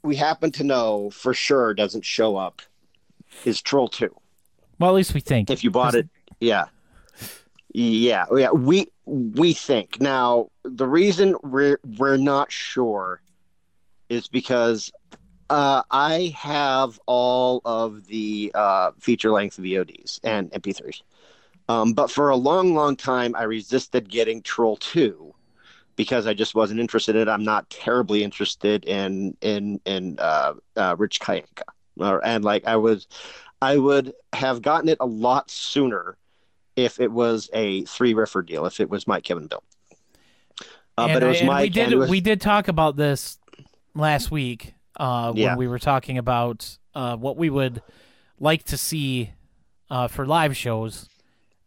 we happen to know for sure doesn't show up is Troll Two. Well, at least we think. If you bought it, yeah, yeah, yeah. We we think now the reason we're we're not sure is because uh, I have all of the uh, feature length VODs and MP3s, um, but for a long, long time I resisted getting Troll Two because I just wasn't interested in it. I'm not terribly interested in in in uh, uh, Rich Kyanka, or and like I was, I would have gotten it a lot sooner if it was a three riffer deal. If it was Mike, Kevin, Bill. Uh, but it was and Mike. we did was, we did talk about this last week uh, when Yeah. we were talking about uh, what we would like to see uh, for live shows.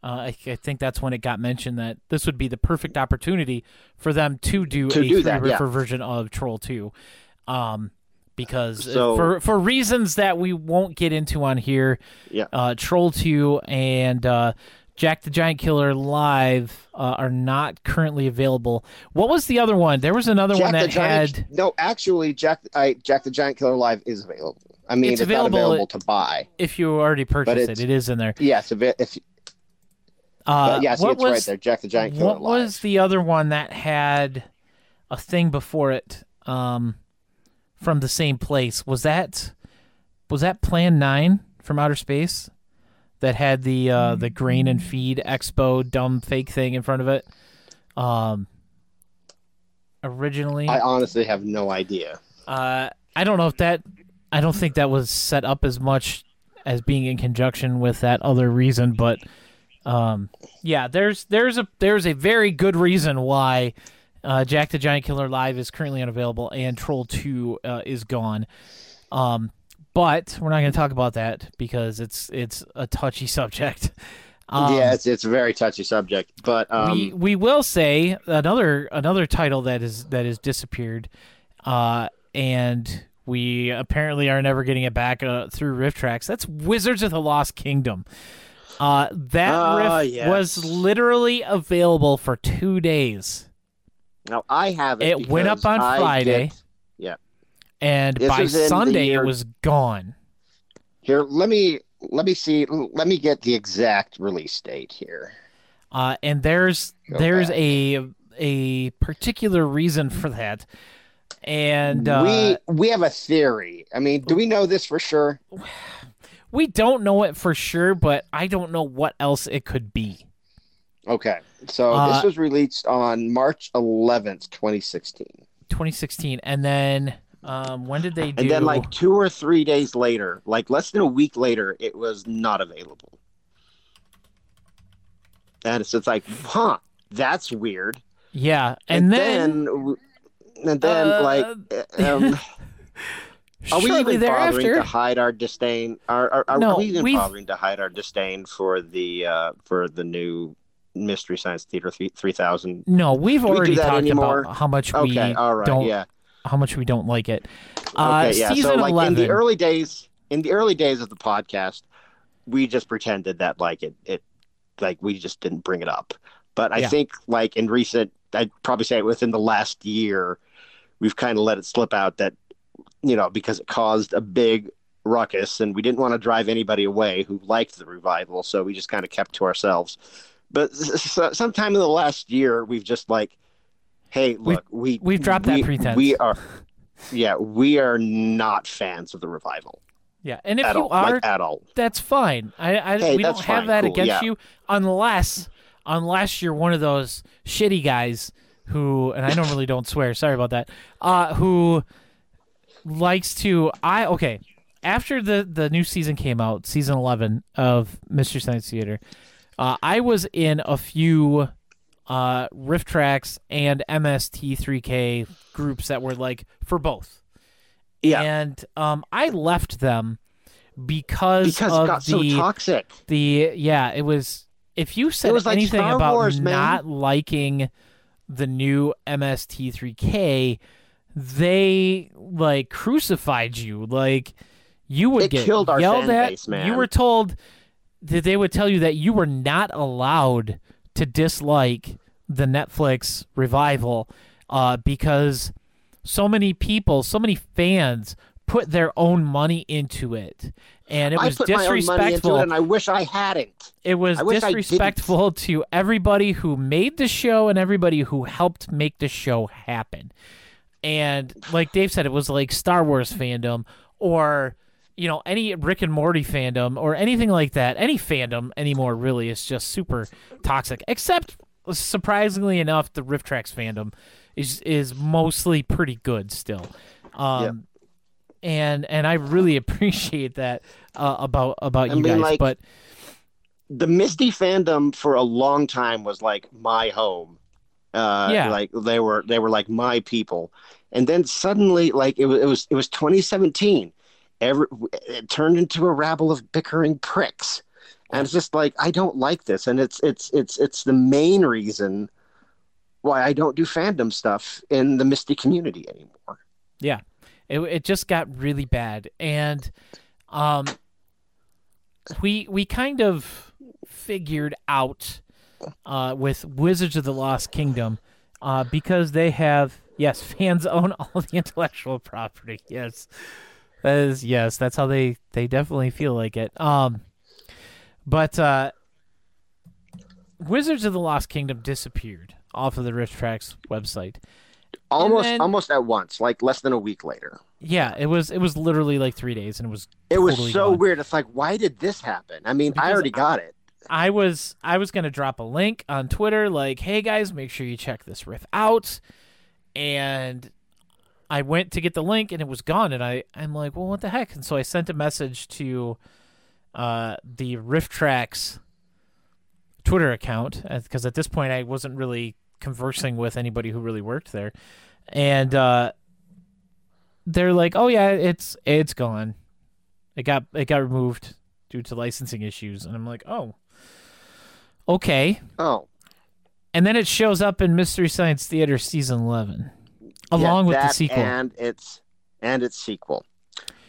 Uh, I, I think that's when it got mentioned that this would be the perfect opportunity for them to do To a do that, yeah. version of Troll Two, um, because So- for for reasons that we won't get into on here, Yeah. uh, Troll Two and uh, Jack the Giant Killer Live uh, are not currently available. What was the other one? There was another Jack one that Giant. had No, actually, Jack. I, Jack the Giant Killer Live is available. I mean, It's it's, available- not available to buy. if you already purchased it, it's- in there. Yes, if, if Uh, yeah, see, it's was right there. Jack the Giant Killer what Live. was the other one that had a thing before it um, from the same place? Was that was that Plan Nine from outer space that had the uh, the grain and feed expo dumb fake thing in front of it? Um, originally, I honestly have no idea. uh, I don't know if that. I don't think that was set up as much as being in conjunction with that other reason, but um, yeah, there's there's a there's a very good reason why uh, Jack the Giant Killer Live is currently unavailable and Troll Two uh, is gone. Um, but we're not going to talk about that because it's it's a touchy subject. Um, yeah, it's it's a very touchy subject, but um, we we will say another another title that is that has disappeared, uh, and we apparently are never getting it back uh, through RiffTrax. That's Wizards of the Lost Kingdom. Uh, that Ah, riff yes. was literally available for two days, now I have it. It went up on I Friday. get-. And This by was in the Sunday year- it was gone. Here, let me let me see. Let me get the exact release date here. Uh, and there's Go there's back. a a particular reason for that, and uh, we we have a theory. I mean, do we know this for sure? We don't know it for sure, but I don't know what else it could be. Okay, so Uh, this was released on March 11th, 2016, 2016, and then um, when did they do? and then like two or three days later, like less than a week later, it was not available. And it's, it's like, huh, that's weird. yeah, and, then, then, and then Uh, like, um, are we even bothering to hide our disdain? Are, are, are, No, we even we've- bothering to hide our disdain for the uh, for the new Mystery Science Theater three thousand? no, we've we already that talked anymore? about how much Okay, we all right, don't, yeah, how much we don't like it. Uh, okay, yeah. season So like 11, in the early days, in the early days of the podcast, we just pretended that like it it like we just didn't bring it up. But I Yeah. think like in recent, I'd probably say within the last year, we've kind of let it slip out that you know because it caused a big ruckus and we didn't want to drive anybody away who liked the revival, so we just kind of kept to ourselves. But sometime in the last year, we've just like, hey, We've- look, we we've dropped that we- pretense. We are, yeah, we are not fans of the revival Yeah, and if you all, are, like at all. that's fine. I, I Hey, we don't have fine. that Cool, against yeah. you unless unless you're one of those shitty guys who and I normally don't swear, sorry about that. Uh who likes to I okay, after the the new season came out, season 11 of Mystery Science Theater, uh I was in a few uh RiffTrax and MST3K groups that were like for both. Yeah. And um I left them because, because of it got the so toxic. the yeah it was if you said like anything Star about Wars, man. not liking the new mst3k they like crucified you like you would It get yelled at base, you were told that they would tell you that you were not allowed to dislike the netflix revival uh, because so many people so many fans put their own money into it and it was put my own money into disrespectful it, and I wish I hadn't. it was I wish I didn't. disrespectful to everybody who made the show and everybody who helped make the show happen. And like Dave said, it was like Star Wars fandom or you know any Rick and Morty fandom or anything like that. Any fandom anymore really is just super toxic. Except surprisingly enough, the RiffTrax fandom is is mostly pretty good still. Um, And and I really appreciate that uh, about about I you mean, guys, like, but. The Misty fandom for a long time was like my home. Uh, Yeah. like they were they were like my people, and then suddenly like it was it was it was 2017. Every it turned into a rabble of bickering pricks, and it's just like I don't like this, and it's it's it's it's the main reason why I don't do fandom stuff in the Misty community anymore. Yeah, it it just got really bad, and um, we we kind of figured out uh, with Wizards of the Lost Kingdom uh, because they have yes fans own all the intellectual property. Yes, that is yes, that's how they they definitely feel like it. Um, but uh, Wizards of the Lost Kingdom disappeared off of the RiffTrax website. Almost then- almost at once, like less than a week later. Yeah, it was it was literally like three days, and it was It was so gone. weird. It's like, why did this happen? I mean, Because I already got it. I was I was gonna drop a link on Twitter, like, hey guys, make sure you check this riff out, and I went to get the link and it was gone, and I I'm like, well, what the heck? And so I sent a message to uh, the RiffTrax Twitter account because at this point I wasn't really conversing with anybody who really worked there, and uh, they're like, oh yeah, it's it's gone. It got it got removed due to licensing issues, and I'm like, oh, okay. Oh, And then it shows up in Mystery Science Theater season eleven, along yeah, with the sequel. and its and its sequel.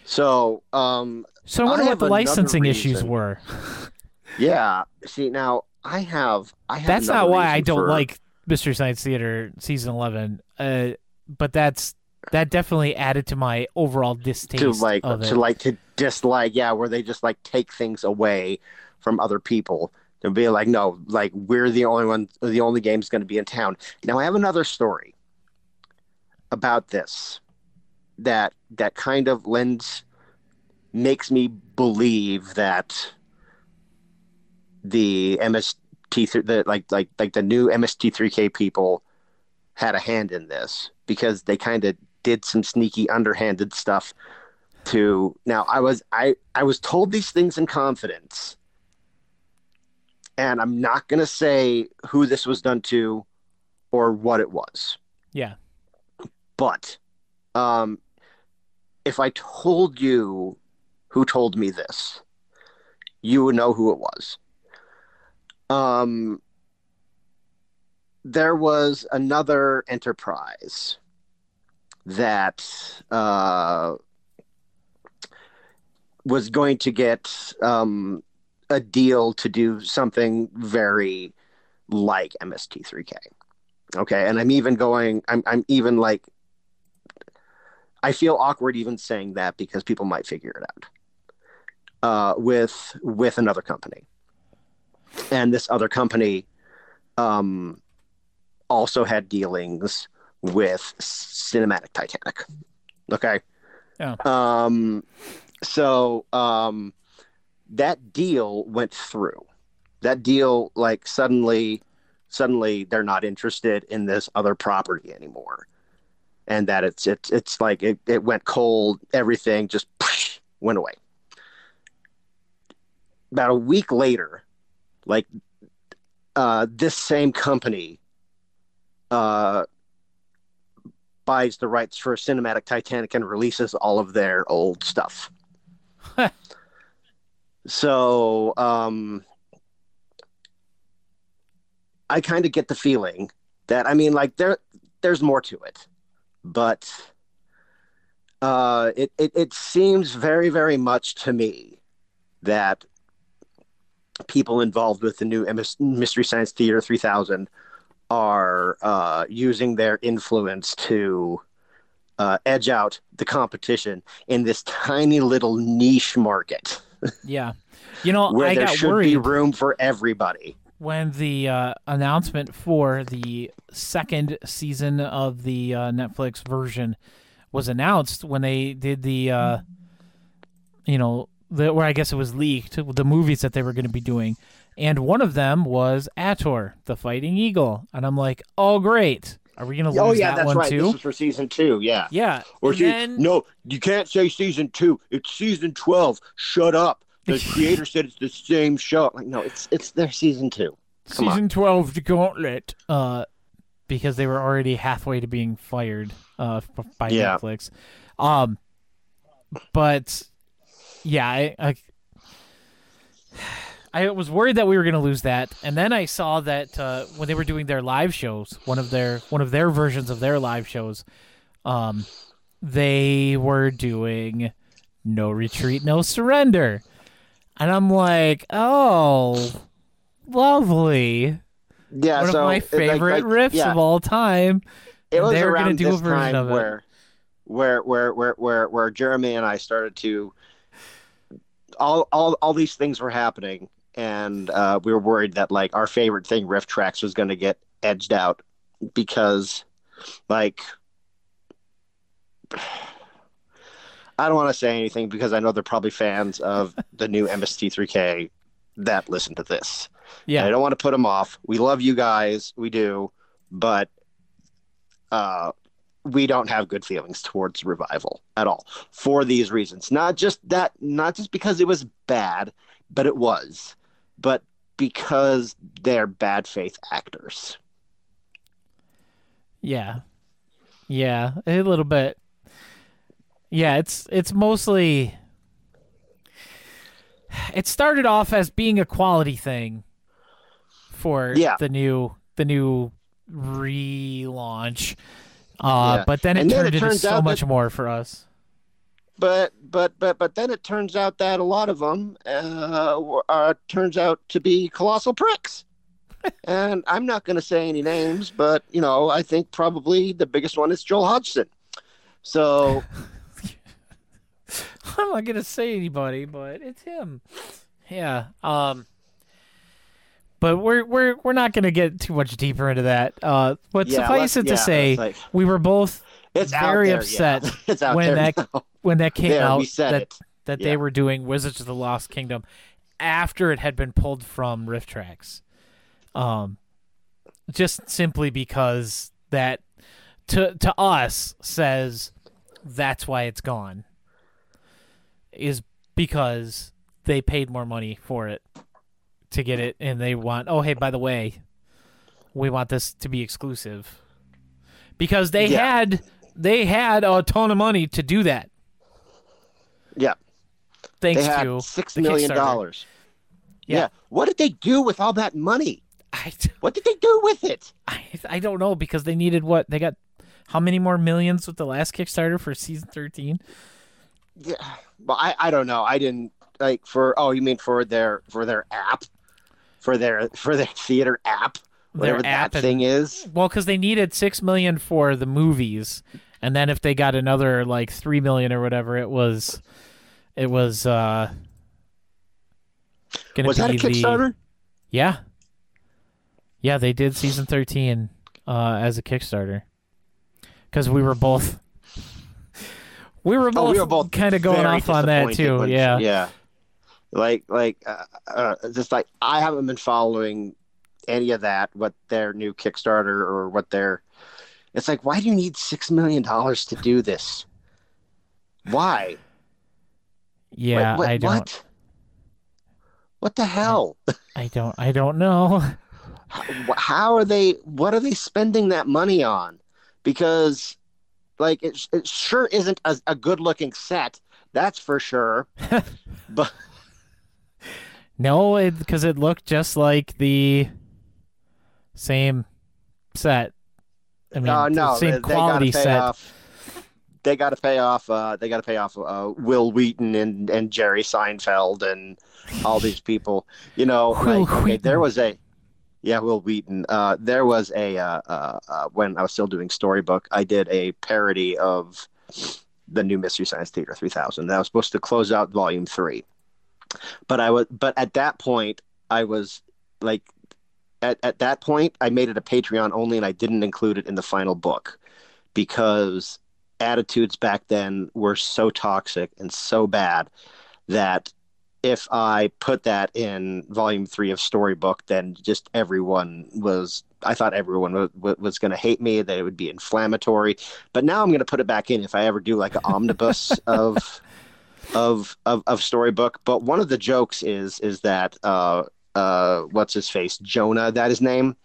So, um, so I wonder I what the licensing issues were. yeah. See, now I have. I have. That's not why I don't for- like Mystery Science Theater season eleven. Uh, but that's that definitely added to my overall distaste to like of it. to like to dislike. Yeah, where they just like take things away from other people. To be like, no, like we're the only one. The only game's going to be in town. Now I have another story about this that that kind of lends makes me believe that the MST th- the like like like the new MST3K people had a hand in this because they kind of did some sneaky underhanded stuff to now I was I I was told these things in confidence. And I'm not going to say who this was done to or what it was. Yeah, but um, if I told you who told me this, you would know who it was. Um, there was another enterprise that uh, was going to get um, a deal to do something very like MST3K. Okay, and I'm even going. I'm I'm even like. I feel awkward even saying that because people might figure it out. Uh, with with another company, and this other company, um, also had dealings with Cinematic Titanic. Okay. Yeah. Um, so um, that deal went through. That deal, like suddenly, suddenly they're not interested in this other property anymore, and that it's it's it's like it, it went cold. Everything just went away. About a week later, like uh, this same company uh, buys the rights for Cinematic Titanic and releases all of their old stuff. so um, I kind of get the feeling that I mean, like there, there's more to it, but uh, it, it it seems very very much to me that people involved with the new Mystery Science Theater 3000 are uh, using their influence to uh, edge out the competition in this tiny little niche market Yeah. You know, where I there got should worried be room for everybody. When the uh, announcement for the second season of the uh, Netflix version was announced when they did the uh, you know the, where I guess it was leaked the movies that they were going to be doing and one of them was Ator the Fighting Eagle and I'm like oh great are we going to lose Oh yeah, that that's one right. too This is for season two. Yeah. yeah Or see, then- no, you can't say season two. It's season twelve. Shut up. The creator said it's the same show. Like, no, it's it's their season two. Come on. season 12 the gauntlet uh because they were already halfway to being fired uh by Yeah. netflix um but yeah i i, I was worried that we were going to lose that and then i saw that uh when they were doing their live shows one of their one of their versions of their live shows um they were doing no retreat no surrender and i'm like oh lovely Yeah. one so of my it- like- favorite like, riffs yeah. of all time. it was they're around do a this time of where, where, where, where, where, where Jeremy and I started to all, all, all these things were happening, and uh, we were worried that like our favorite thing, RiffTrax, was going to get edged out because, like, I don't want to say anything because I know they're probably fans of the new MST3K that listen to this. Yeah, I don't want to put them off. We love you guys, we do, but uh, we don't have good feelings towards revival at all for these reasons. Not just that, not just because it was bad, but it was, but because they're bad faith actors. yeah, yeah, a little bit. Yeah, it's it's mostly. It started off as being a quality thing for Yeah. the new the new relaunch, uh, Yeah. but then it And then turned it into so much that- more for us. But but but but then it turns out that a lot of them uh, uh, turns out to be colossal pricks. and I'm not going to say any names, but you know I think probably the biggest one is Joel Hodgson. So I'm not gonna say anybody, but it's him. Yeah. Um. But we're we're we're not gonna get too much deeper into that. Uh, but Yeah, suffice it to yeah, say, like- we were both it's very there, upset yeah. when that now. when that came There, out that it. that they were doing Wizards of the Lost Kingdom after it had been pulled from RiffTrax. Um, just simply because that to to us says that's why it's gone is because they paid more money for it to get it and they want oh hey by the way we want this to be exclusive because they Yeah. had they had a ton of money to do that Yeah, thanks they had to six million dollars. Yeah. Yeah. What did they do with all that money? I, What did they do with it? I I don't know because they needed what they got how many more millions with the last Kickstarter for season 13 Yeah. Well, I, I don't know. I didn't like for oh you mean for their for their app for their for their theater app whatever app that and- thing is Well, because they needed six million for the movies, and then if they got another like three million or whatever, it was, it was uh, was that a be the- Kickstarter? Yeah, yeah, they did season thirteen uh, as a Kickstarter because we were both. We were both, Oh, we were both kind of going off on that too. when- yeah. yeah. Like like uh, uh, just like I haven't been following any of that. What their new Kickstarter or what their it's like. Why do you need six million dollars to do this? Why? yeah, Like, what, I don't, What? What the hell? I don't, I don't know. How- How are they? What are they spending that money on? Because, like, it, it sure isn't a, a good-looking set. That's for sure. but No, because it, looked just like the same set. I mean, uh, no, same they, they quality gotta set. off. They got to pay off. Uh, they got to pay off uh, Wil Wheaton and, and Jerry Seinfeld and all these people. You know, like, okay, there was a yeah, Wil Wheaton. Uh, there was a uh, uh, uh, when I was still doing storybook, I did a parody of the new Mystery Science Theater 3000. That was supposed to close out Volume Three, but I was but at that point I was like at, at that point I made it a Patreon only, and I didn't include it in the final book because attitudes back then were so toxic and so bad that if I put that in volume three of Storybook, then just everyone was. I thought everyone was, was going to hate me. That it would be inflammatory. But now I'm going to put it back in if I ever do like an omnibus of, of of of Storybook. But one of the jokes is is that uh uh what's his face Jonah that his name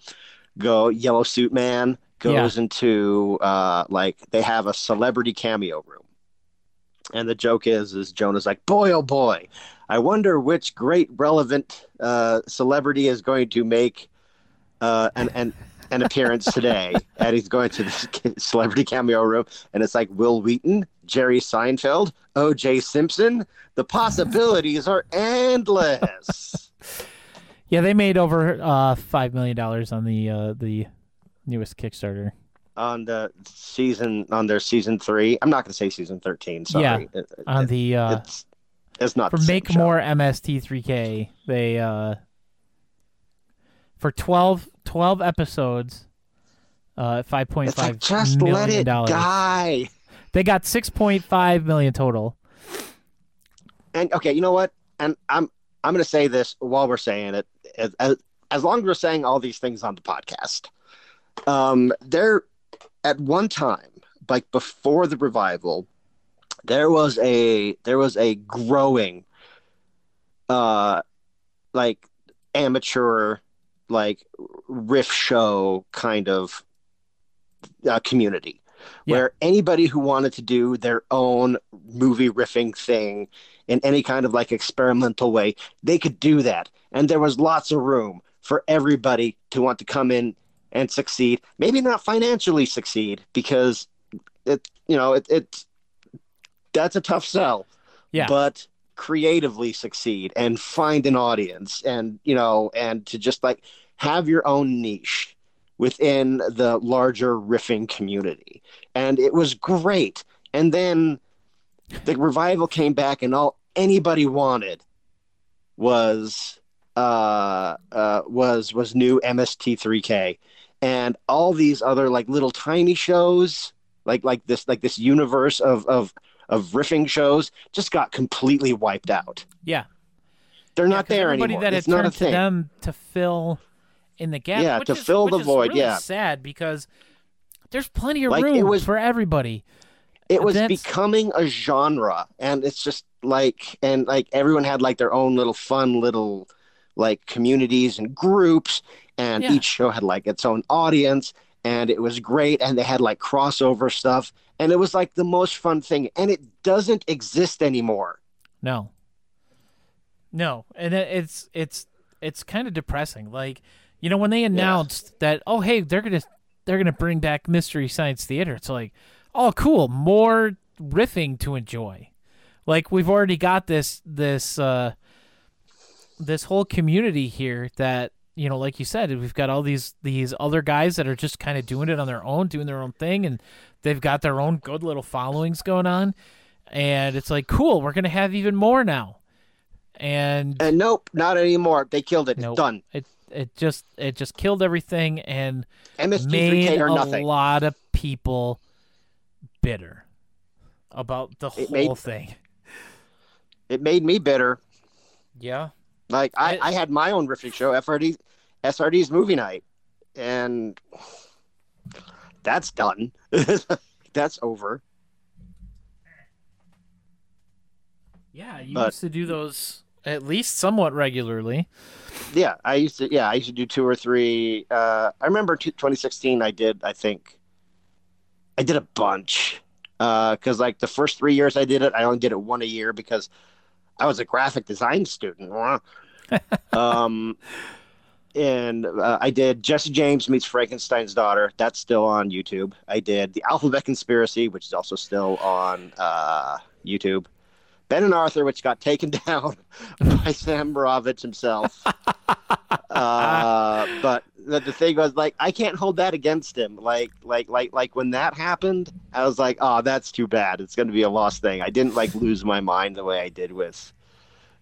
go Yellow Suit Man goes into uh like they have a celebrity cameo room. And the joke is, is Jonah's like, boy, oh boy, I wonder which great relevant uh, celebrity is going to make uh, an, an an appearance today. and he's going to the celebrity cameo room, and it's like Wil Wheaton, Jerry Seinfeld, O.J. Simpson. The possibilities are endless. Yeah, they made over uh, five million dollars on the uh, the newest Kickstarter. On the season on their season three. I'm not going to say season thirteen. Sorry, Yeah, It- it- On the uh, it's it's not for Make show. More MST3K, they uh, for 12, 12 episodes, uh, five point like five just let it dollars. die. They got six point five million total. And okay, you know what? And I'm I'm going to say this while we're saying it. As, as, as long as we're saying all these things on the podcast, um, there at one time, like before the revival, there was a there was a growing, uh, like amateur, like riff show kind of uh, community. Yeah. Where anybody who wanted to do their own movie riffing thing in any kind of like experimental way, they could do that. And there was lots of room for everybody to want to come in and succeed. Maybe not financially succeed because it, you know, it, it that's a tough sell. Yeah. But creatively succeed and find an audience and, you know, and to just like have your own niche within the larger riffing community. And it was great. And then the revival came back and all anybody wanted was uh uh was was new MST3K and all these other like little tiny shows like like this like this universe of of of riffing shows just got completely wiped out. Yeah, They're Yeah, not there everybody anymore. that it's not a turned to thing. them to fill in the gap. Yeah, which to is- fill which the is void, really yeah. sad because there's plenty of Like, it room was- for everybody. it was That's- becoming a genre and it's just like and like everyone had like their own little fun little like communities and groups and Yeah. each show had like its own audience and it was great and they had like crossover stuff and it was like the most fun thing and it doesn't exist anymore No. No, and it's it's it's kind of depressing. Like, you know, when they announced that, oh hey, they're gonna they're gonna bring back Mystery Science Theater. It's like, oh cool, more riffing to enjoy, Like we've already got this this uh this whole community here that you know, like you said, we've got all these these other guys that are just kind of doing it on their own, doing their own thing, and they've got their own good little followings going on. And it's like, cool, we're gonna have even more now. And And nope, not anymore. They killed it. Nope. It's done. it it just it just killed everything and MST3K made or a lot of people bitter about the It whole made- thing. It made me bitter. Yeah. Like I, I had my own riffing show, FRD, SRD's movie night, and that's done. that's over. Yeah, you But- used to do those at least somewhat regularly. Yeah, I used to. Yeah, I used to do two or three. Uh, I remember t- 2016. I did. I think I did a bunch because like the first three years I did it, I only did it one a year because I was a graphic design student. um, and uh, I did Jesse James meets Frankenstein's daughter. That's still on YouTube. I did the Alphabet Conspiracy, which is also still on uh, YouTube. Ben and Arthur, which got taken down by Sam Mraovich himself. uh, but the, thing was, like, I can't hold that against him. Like, like, like, like when that happened, I was like, oh, that's too bad. It's going to be a lost thing. I didn't like lose my mind the way I did with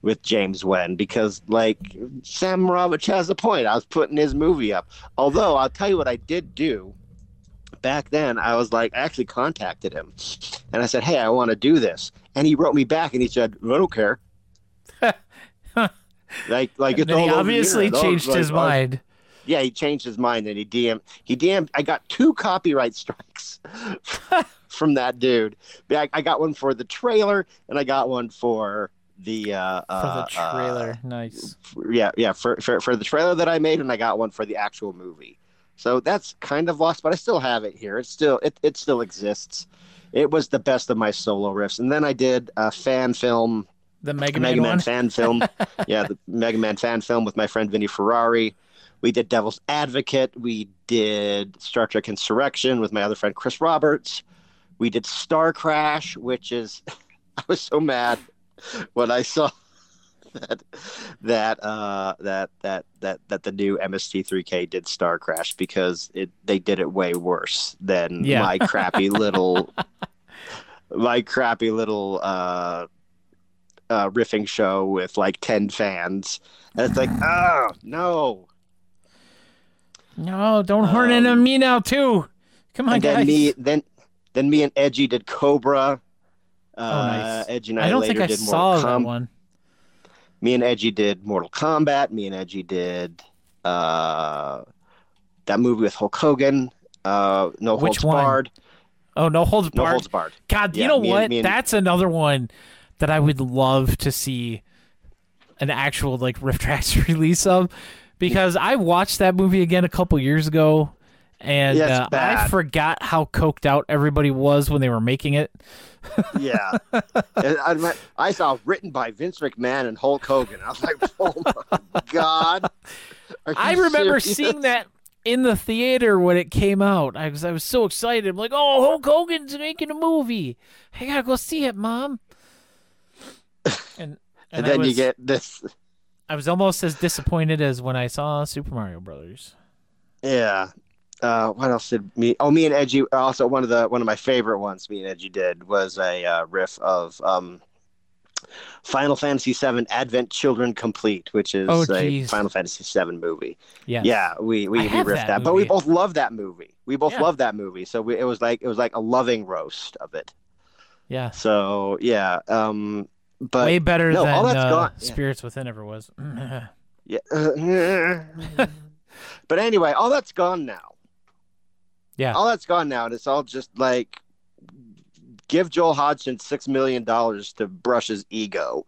with James Nguyen because, like, Sam Mraovich has a point. I was putting his movie up. Although I'll tell you what I did do back then. I was like, I actually contacted him, and I said, hey, I want to do this, and he wrote me back and he said, I don't care. Like, like it's And he all the obviously changed like, his oh, mind. Yeah, he changed his mind and he DM he DM I got two copyright strikes from that dude. I, I got one for the trailer and I got one for the uh, For uh, the trailer. nice. uh, yeah, yeah, for, for for the trailer that I made and I got one for the actual movie. So that's kind of lost, but I still have it here. It still it, it still exists. It was the best of my solo riffs. And then I did a fan film The Mega, Mega Man, Man fan film. yeah, the Mega Man fan film with my friend Vinny Ferrari. We did Devil's Advocate. We did Star Trek Insurrection with my other friend Chris Roberts. We did Star Crash, which is I was so mad when I saw that that uh that that that that the new MST3K did Star Crash because it they did it way worse than Yeah. my crappy little my crappy little uh uh, riffing show with like 10 fans. And it's like, oh, no. No, don't horn in Um, on me now too. Come on, then guys. me, then, then me and Edgy did Cobra. Uh, nice. Edgy and I, I don't think I saw Mortal that Com- one. Me and Edgy did Mortal Kombat. Me and Edgy did uh, that movie with Hulk Hogan. Uh, no Which Holds one? Barred. Oh, no holds barred. No. Holds Barred. God, you know me and- what? and- That's another one that I would love to see an actual like RiffTrax release of because I watched that movie again a couple years ago and Yeah, uh, I forgot how coked out everybody was when they were making it. Yeah. And I, I saw written by Vince McMahon and Hulk Hogan. I was like, oh my God. I remember serious? seeing that in the theater when it came out. I was I was so excited. I'm like, "Oh, Hulk Hogan's making a movie. I got to go see it, mom." And And, I then you get this. I was almost as disappointed as when I saw Super Mario Brothers. Yeah. Uh, what else did me? Oh, me and Edgy. Also, one of the one of my favorite ones me and Edgy did was a uh, riff of um, Final Fantasy VII Advent Children Complete, which is Oh, a. Final Fantasy VII movie. Yeah. Yeah, we we, we riffed that that, but we both love that movie. We both Yeah. love that movie, so we, it was like it was like a loving roast of it. Yeah. So yeah, um, but Way better no, than all that's uh, gone- yeah. Spirits Within ever was. Yeah. but anyway, all that's gone now. Yeah. All that's gone now, and it's all just like give Joel Hodgson six million dollars to brush his ego.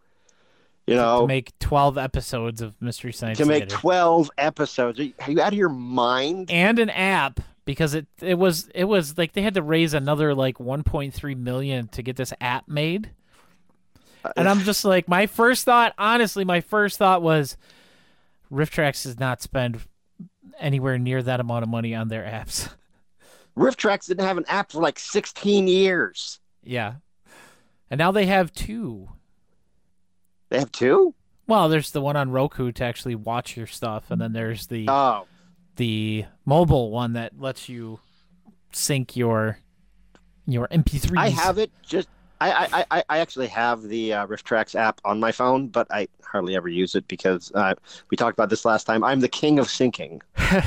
You know, to make 12 episodes of Mystery Science to make Theater. twelve episodes. Are you, are you out of your mind? and an app because it it was it was like they had to raise another like 1.3 million to get this app made. And I'm just like my first thought, honestly, my first thought was RiffTrax does not spend anywhere near that amount of money on their apps. RiffTrax didn't have an app for like sixteen years. yeah. And now they have two. They have two. Well, there's the one on Roku to actually watch your stuff, and then there's the Oh, the mobile one that lets you sync your your MP3s. I have it. Just I I, I, I actually have the uh, RiffTrax app on my phone, but I hardly ever use it because uh, we talked about this last time. I'm the king of syncing.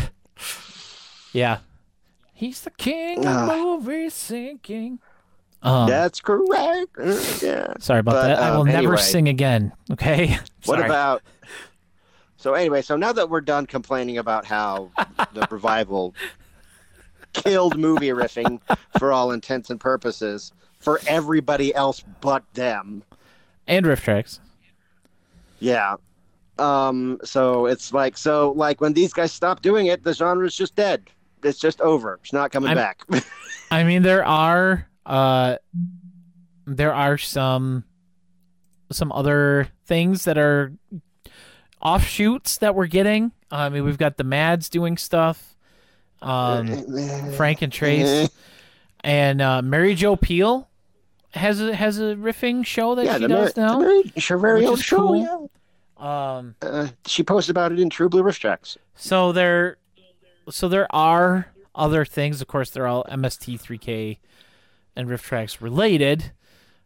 Yeah. He's the king of Ah. movie syncing. Um, That's correct. Uh, yeah. Sorry about But, that. I um, will never anyway. sing again. Okay. What about? So anyway, so now that we're done complaining about how the revival killed movie riffing for all intents and purposes for everybody else but them. and RiffTrax? Yeah. Um. So it's like so like when these guys stop doing it, the genre is just dead. It's just over. It's not coming I'm- back. I mean, there are uh, there are some some other things that are offshoots that we're getting. I mean, we've got the Mads doing stuff. Um, Frank and Trace and uh, Mary Jo Pehl has a has a riffing show that yeah, she does Mary, now. Mary, her very own show. cool. Yeah. Um, Uh, she posted about it in True Blue RiffTrax. so there, so there are other things. Of course, they're all MST3K and RiffTrax related.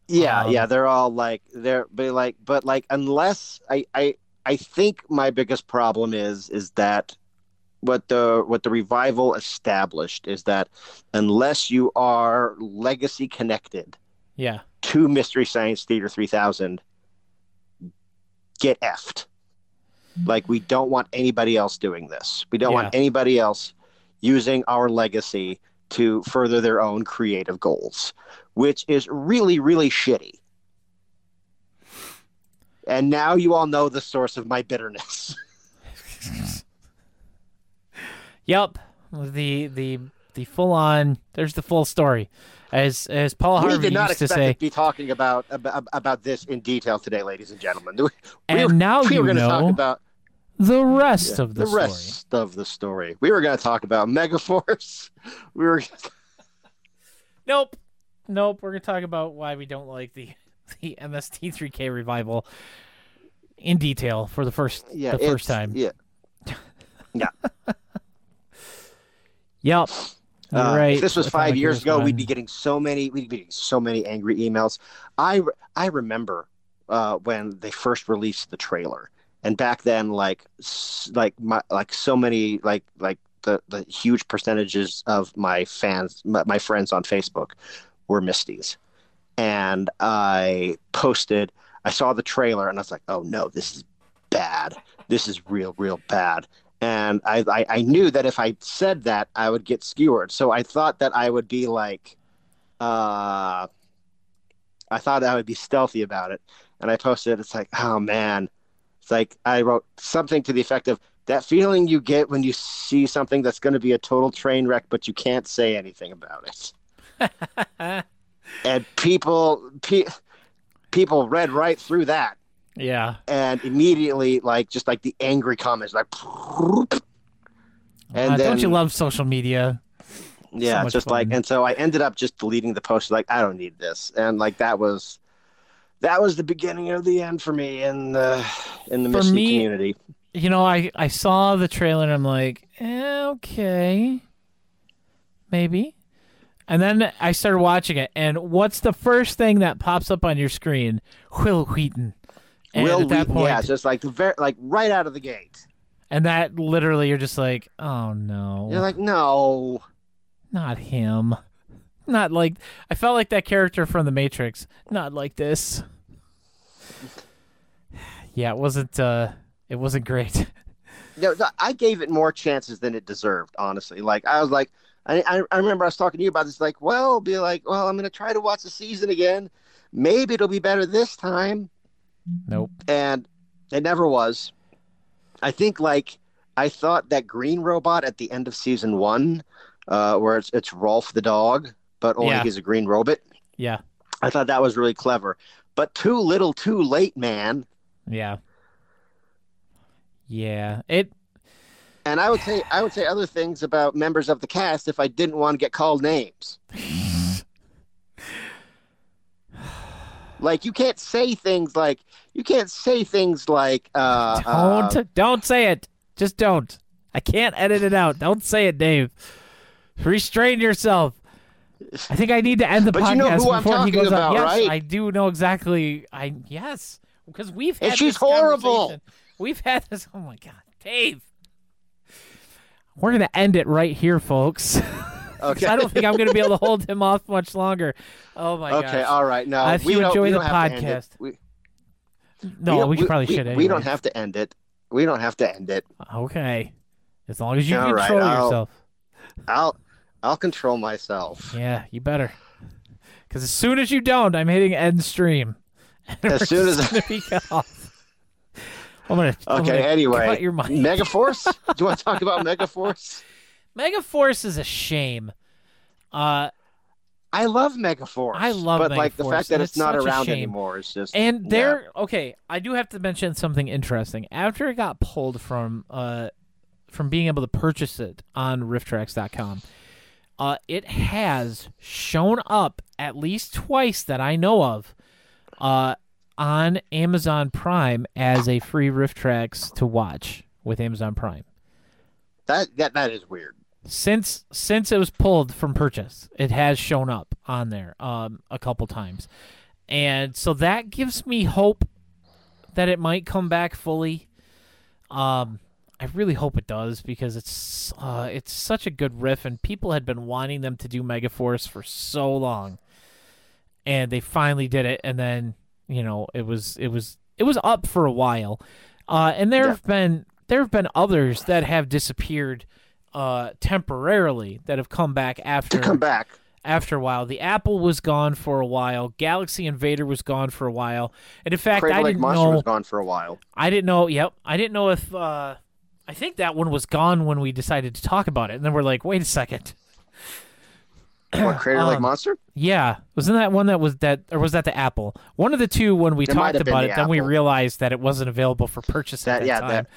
Yeah, Um, yeah, they're all like they're but like but like unless I I I think my biggest problem is is that what the what the revival established is that unless you are legacy connected Yeah, to Mystery Science Theater 3000 get effed. Like we don't want anybody else doing this. We don't want anybody else using our legacy to further their own creative goals, which is really really shitty. And now you all know the source of my bitterness. Yep. The the the full on there's the full story. As as Paul we Harvey did not used to say. to be talking about, about about this in detail today, ladies and gentlemen. We, And were, now we you were going to know talk about the rest Yeah, of the, the story. rest of the story. We were going to talk about Megaforce. We were Nope. Nope. We're gonna talk about why we don't like the the MST3K revival in detail for the first yeah, the first time. Yeah, Yep. Uh, right. If this was five years ago, we'd be getting so many. We'd be getting so many angry emails. I I remember uh, when they first released the trailer, and back then, like like my like so many like like the the huge percentages of my fans, my, my friends on Facebook, were Misties, and I posted. I saw the trailer, and I was like, "Oh no, this is bad. This is real, real bad." And I, I I knew that if I said that I would get skewered. So I thought that I would be like, uh, I thought I would be stealthy about it, and I posted. It's like, oh man, it's like I wrote something to the effect of that feeling you get when you see something that's going to be a total train wreck, but you can't say anything about it. and people, pe- people read right through that yeah. and immediately like just like the angry comments like and Uh, then don't you love social media? yeah so just much like and so i ended up just deleting the post like i don't need this and like that was that was the beginning of the end for me in the in the For Misty me- community You know, I I saw the trailer and I'm like, eh, okay, maybe. And then I started watching it, and what's the first thing that pops up on your screen? Wil Wheaton. And will at that Wheaton, point, yeah just like the very like right out of the gate and that literally, you're just like, oh no, you're like no not him, not like. I felt like that character from The Matrix, not like this. Yeah, it wasn't. uh It wasn't great. No, no, I gave it more chances than it deserved, honestly. Like I was like, I, I remember I was talking to you about this. Like, well, be like, well, I'm gonna try to watch the season again. Maybe it'll be better this time. Nope. And it never was. I think like I thought that green robot at the end of season one, uh, where it's it's Rolf the dog, but only Yeah. he's a green robot. Yeah. I thought that was really clever. But too little, too late, man. Yeah. Yeah. It And I would say I would say other things about members of the cast if I didn't want to get called names. Like you can't say things like you can't say things like uh, Don't uh, don't say it. Just don't. I can't edit it out. Don't say it, Dave. Restrain yourself. I think I need to end the But podcast you know before he goes about, on. Yes, right? I do know exactly. I yes, because we've had And she's this horrible. We've had this. Oh my god, Dave. We're gonna end it right here, folks. okay. I don't think I'm gonna be able to hold him off much longer. Oh my god. okay, gosh. all right. Now, if we you don't, enjoy we the don't have to end it. podcast- We, no, don't- we, probably should. We, don't have to end it. We don't have to end it. Okay, as long as you All right, control I'll- yourself. I'll I'll control myself. Yeah, you better. Because as soon as you don't, I'm hitting end stream. As soon as gonna be off. I'm gonna. I'm Okay. gonna Anyway, cut your mic. Megaforce. Do you want to talk about Megaforce? Megaforce is a shame. Uh, I love Megaforce. I love but like the fact that it's it's not around anymore is just and yeah. they're okay. I do have to mention something interesting. After it got pulled from uh from being able to purchase it on rifftrax.com, uh, it has shown up at least twice that I know of, uh, on Amazon Prime as a free RiffTrax to watch with Amazon Prime. that that that is weird. Since since it was pulled from purchase, it has shown up on there um a couple times. And so that gives me hope that it might come back fully. Um I really hope it does because it's uh, it's such a good riff, and people had been wanting them to do Megaforce for so long, and they finally did it. And then you know it was it was it was up for a while, uh, and there Yeah. have been there have been others that have disappeared uh, temporarily that have come back after To come back. after a while. The Apple was gone for a while. Galaxy Invader was gone for a while, and in fact, Cradle I didn't Monster know. was gone for a while. I didn't know. Yep, I didn't know if. Uh, I think that one was gone when we decided to talk about it, and then we're like, wait a second. What Crater Lake Um, Monster? Yeah, wasn't that one that was that, or was that the Apple? One of the two. When we It talked about the it, then we realized that it wasn't available for purchase at That- that yeah, time. that-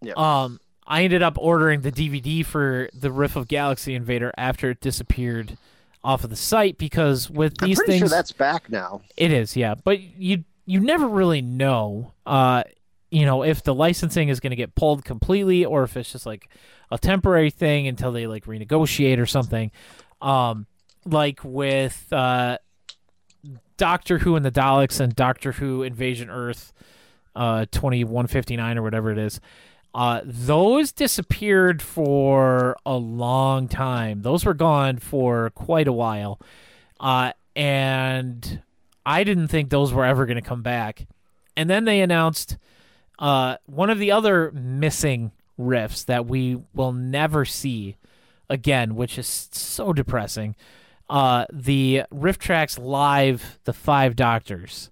yeah. Um, I ended up ordering the DVD for the Riff of Galaxy Invader after it disappeared off of the site because with I'm these pretty things, sure that's back now. it is, yeah. But you you never really know, uh, you know, if the licensing is going to get pulled completely or if it's just like a temporary thing until they like renegotiate or something. Um, like with uh, Doctor Who and the Daleks and Doctor Who Invasion Earth, uh, twenty one fifty nine or whatever it is. Uh, those disappeared for a long time. Those were gone for quite a while. Uh, and I didn't think those were ever going to come back. And then they announced uh, one of the other missing riffs that we will never see again, which is so depressing. Uh, the RiffTrax Live, The Five Doctors.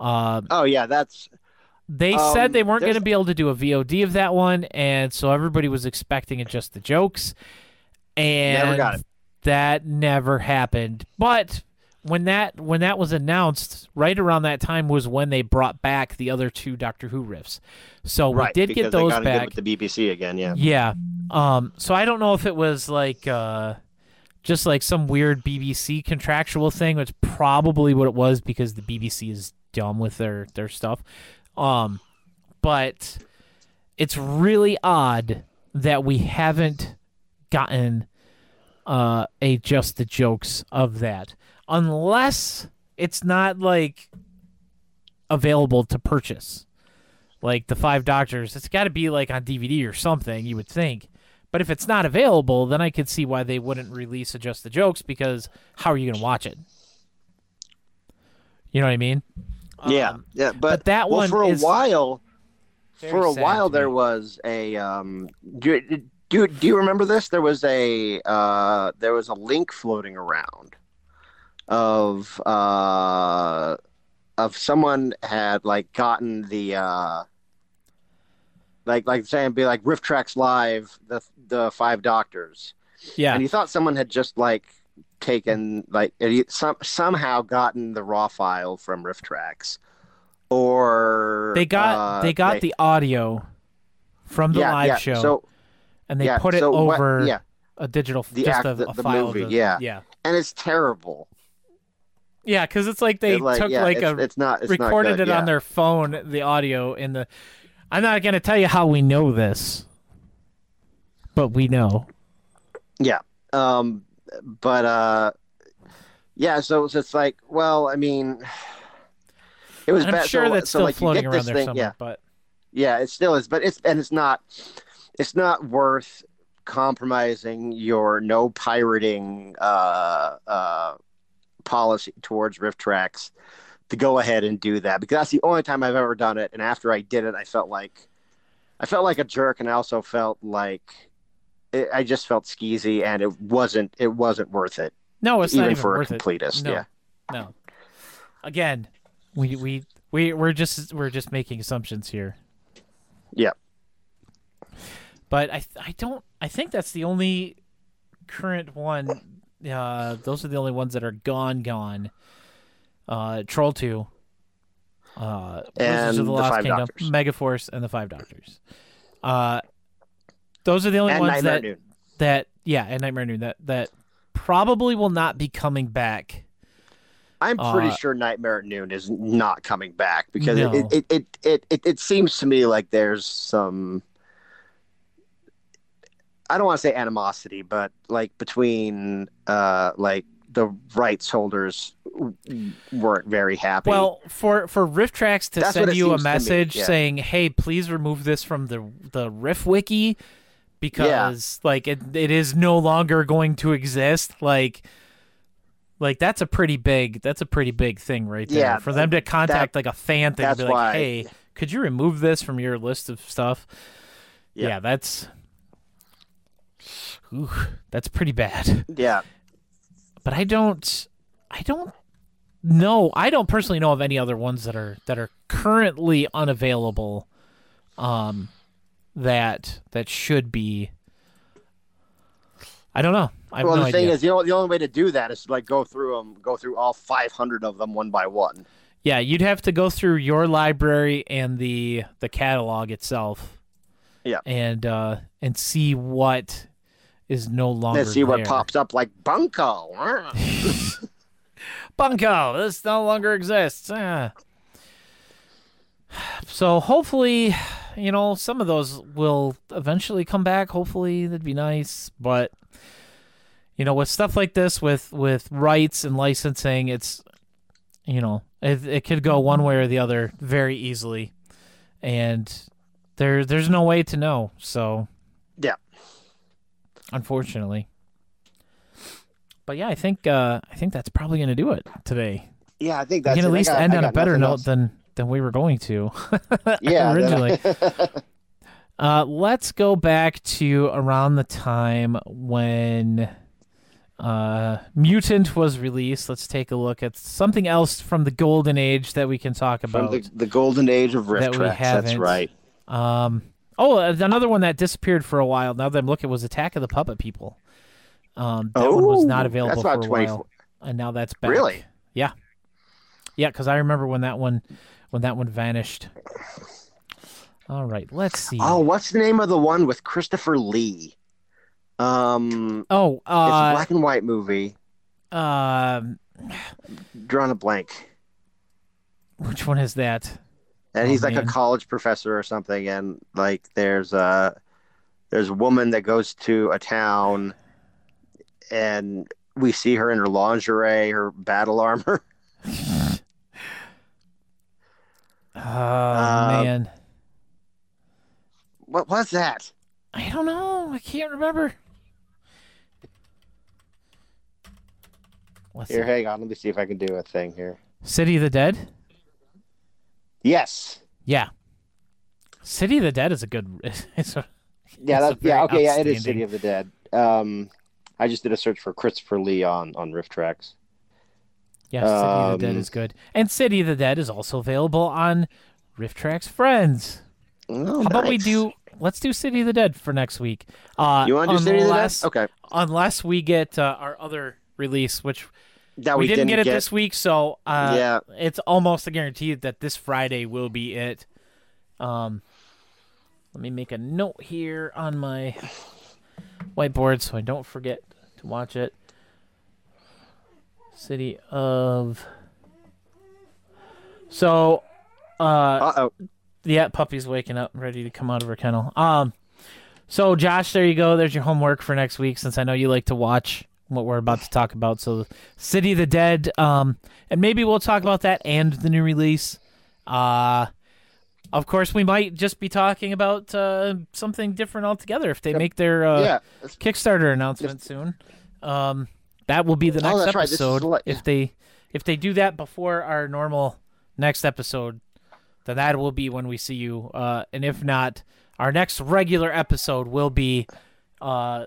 Uh, Oh yeah, that's they Um, said they weren't going to be able to do a VOD of that one, and so everybody was expecting it just the jokes. And Never got it. that never happened. But when that when that was announced, right around that time was when they brought back the other two Doctor Who riffs. So we right did get those back. with the BBC again. Yeah. Yeah. Um. So I don't know if it was like uh, just like some weird BBC contractual thing, which probably what it was because the BBC is dumb with their their stuff. Um, but it's really odd that we haven't gotten uh a just the jokes of that. Unless it's not like available to purchase. Like the five doctors it's got to be like on dvd or something you would think. But if it's not available then i could see why they wouldn't release a just the jokes because how are you going to watch it? You know what i mean yeah. Um, Yeah. But, but that well, one for a while, for a while there was a um. Do, do do you remember this? There was a uh there was a link floating around of uh of someone had like gotten the uh like like saying be like RiffTrax live the the five doctors yeah and you thought someone had just like taken like some, somehow gotten the raw file from RiffTrax or they got uh, they got the audio from the yeah, live yeah. show so and they yeah, put it so what- over yeah a digital The just act- a, the- a the file movie, yeah. yeah and it's terrible Yeah, because it's like they It, like, took like it's, a it's not it's not recorded good, it on their phone, the audio in the. I'm not gonna tell you how we know this, but we know. Yeah. Um, but uh, yeah. So it's just like, well, I mean, it was I'm bad. sure so, that's so still like floating around there thing, somewhere, yeah, but yeah, it still is, but it's and it's not, it's not worth compromising your no pirating uh uh policy towards RiffTrax to go ahead and do that because that's the only time I've ever done it. And after I did it, I felt like I felt like a jerk, and I also felt like it, I just felt skeezy, and it wasn't it wasn't worth it, no, it's not even even for a worth it. completist. No. Yeah, No. Again, we we we we're just we're just making assumptions here. yeah, But I I don't I think that's the only current one. Uh, those are the only ones that are gone gone. Uh, Troll two. Uh, Wizards And of the the Lost Five Kingdom, Doctors. Megaforce, and the Five Doctors. Uh, those are the only and ones Nightmare that Noon. that yeah, and Nightmare Noon that that probably will not be coming back. I'm pretty uh, sure Nightmare at Noon is not coming back because No. it, it, it, it, it, it seems to me like there's some I don't want to say animosity, but like between uh like the rights holders weren't very happy. Well, for for RiffTrax to That's send you a to me, message yeah. saying, "Hey, please remove this from the the Riff wiki because like it, it is no longer going to exist." Like like that's a pretty big that's a pretty big thing right there. Yeah, for them to contact like a fan thing and be like, why- "Hey, could you remove this from your list of stuff?" Yeah. Yeah, that's Ooh, that's pretty bad. yeah, but I don't I don't know. I don't personally know of any other ones that are that are currently unavailable um that that should be I don't know. I well, no the thing is, the only, the only way to do that is to like go through them, go through all 500 of them one by one. yeah, you'd have to go through your library and the the catalog itself. Yeah. And uh and see what is no longer And see what pops up like Bunko. Bunko, this no longer exists. Ah. So hopefully, you know, some of those will eventually come back. Hopefully, that'd be nice. But you know, with stuff like this, with with rights and licensing, it's you know, it it could go one way or the other very easily, and there there's no way to know. So Yeah. unfortunately. But yeah, I think uh, I think that's probably gonna do it today. yeah, I think We that's can it. at least got- end on a better note else. than than we were going to. yeah, originally. uh, let's go back to around the time when uh, Mutant was released. Let's take a look at something else from the golden age that we can talk From about. the, the golden age of riff that we tracks. That's haven't. right. Um, oh, another one that disappeared for a while. Now that I'm looking, was Attack of the Puppet People. Um, that one was not Oh, available that's for a 24 while, and now that's back. Really? Yeah, yeah. Because I remember when that one when that one vanished. All right, let's see. Oh, what's the name of the one with Christopher Lee? Um, Oh, it's a uh, black and white movie. um, Drawn a blank, which one is that? and Oh, he's like man. a college professor or something. And like, there's a there's a woman that goes to a town, and we see her in her lingerie, her battle armor. Oh Uh, man, what was that? I don't know. I can't remember. Let's Here, see. hang on. Let me see if I can do a thing here. City of the Dead. Yes. Yeah, City of the Dead is a good. It's a, Yeah, It's a yeah, okay, yeah, it is City of the Dead. Um, I just did a search for Christopher Lee on on RiffTrax. Yeah, City of the Dead Um, is good, and City of the Dead is also available on RiffTrax Friends. Oh, How about we do? Let's do City of the Dead for next week. Uh, You want to do City of the Dead? Okay, Unless we get uh, our other release, which that we, we, didn't, get it this week, so uh, Yeah. it's almost a guarantee that this Friday will be it. Um, let me make a note here on my whiteboard so I don't forget to watch it. City of. So, uh, Uh oh. yeah, puppy's waking up, ready to come out of her kennel. Um, so Josh, there you go. There's your homework for next week, since I know you like to watch what we're about to talk about. So, City of the Dead. Um, and maybe we'll talk about that and the new release. Uh, of course, we might just be talking about uh, something different altogether if they make their uh, yeah. Kickstarter announcement soon. Um, that will be the Oh, next right. This episode. li- If they if they do that before our normal next episode, then that will be when we see you. Uh, and if not, our next regular episode will be uh,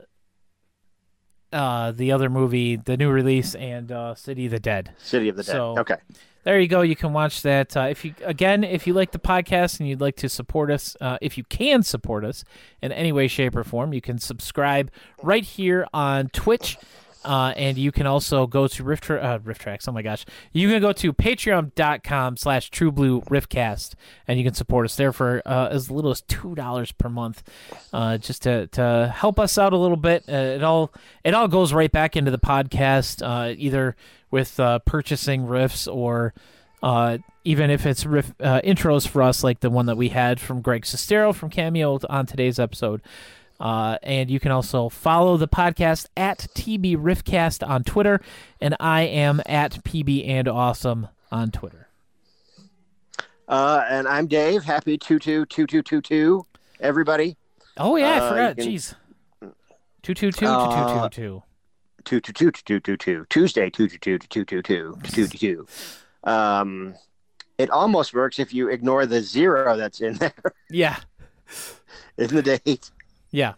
uh, the other movie, the new release, and uh, City of the Dead. City of the Dead. So- okay. There you go. You can watch that. Uh, if you again, if you like the podcast and you'd like to support us, uh, if you can support us in any way, shape, or form, you can subscribe right here on Twitch. Uh, and you can also go to Rift, uh, RiffTrax. Oh my gosh. You can go to patreon.com slash True Blue Riffcast and you can support us there for uh, as little as $2 per month uh, just to, to help us out a little bit. Uh, it all it all goes right back into the podcast, uh, either with purchasing riffs or even if it's riff, intros for us, like the one that we had from Greg Sestero from Cameo on today's episode. Uh, and you can also follow the podcast at TB Riffcast on Twitter, and I am at PB and Awesome on Twitter. Uh, and I'm Dave. Happy two two two two two two. Everybody. Oh yeah, I Uh, forgot. can- Jeez, two two two two two Uh, two. Two two two two two two. Tuesday two two two two two two two two two. Um, it almost works if you ignore the zero that's in there Yeah, in the date. Yeah.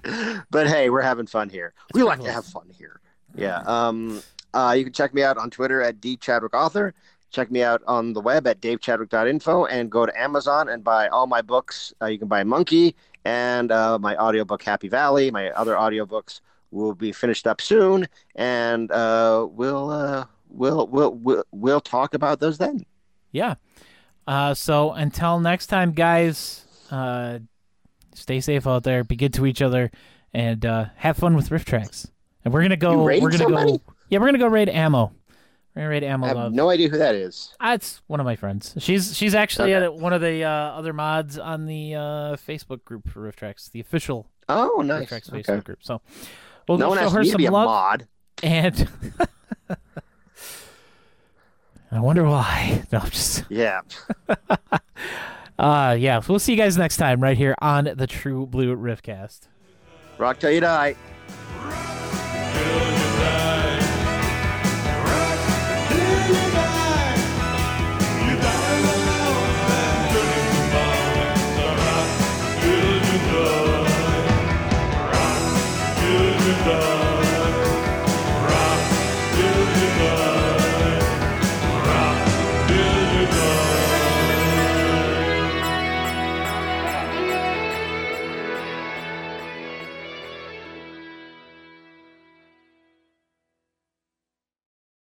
But hey, we're having fun here. we like to have fun here. Yeah. Um. Uh, you can check me out on Twitter at d chadwick author. Check me out on the web at davechadwick.info and go to Amazon and buy all my books. Uh, you can buy Monkey and uh, my audiobook Happy Valley. My other audiobooks will be finished up soon, and uh, we'll, uh, we'll we'll we'll we'll talk about those then. Yeah. Uh, so until next time, guys, uh, stay safe out there, be good to each other, and uh, have fun with RiffTrax. And we're gonna go. We're gonna somebody? go. Yeah, we're gonna go raid ammo. We're gonna raid ammo. I have Love. no idea who that is. It's one of my friends. She's she's actually Okay. at one of the uh, other mods on the uh, Facebook group for RiffTrax, the official Oh, Rift nice. Tracks Okay. Facebook group. So we'll No show her some love. mod. And I wonder why. No, I'm just. Yeah. Uh, yeah. so We'll see you guys next time right here on the True Blue die. Rock till you die.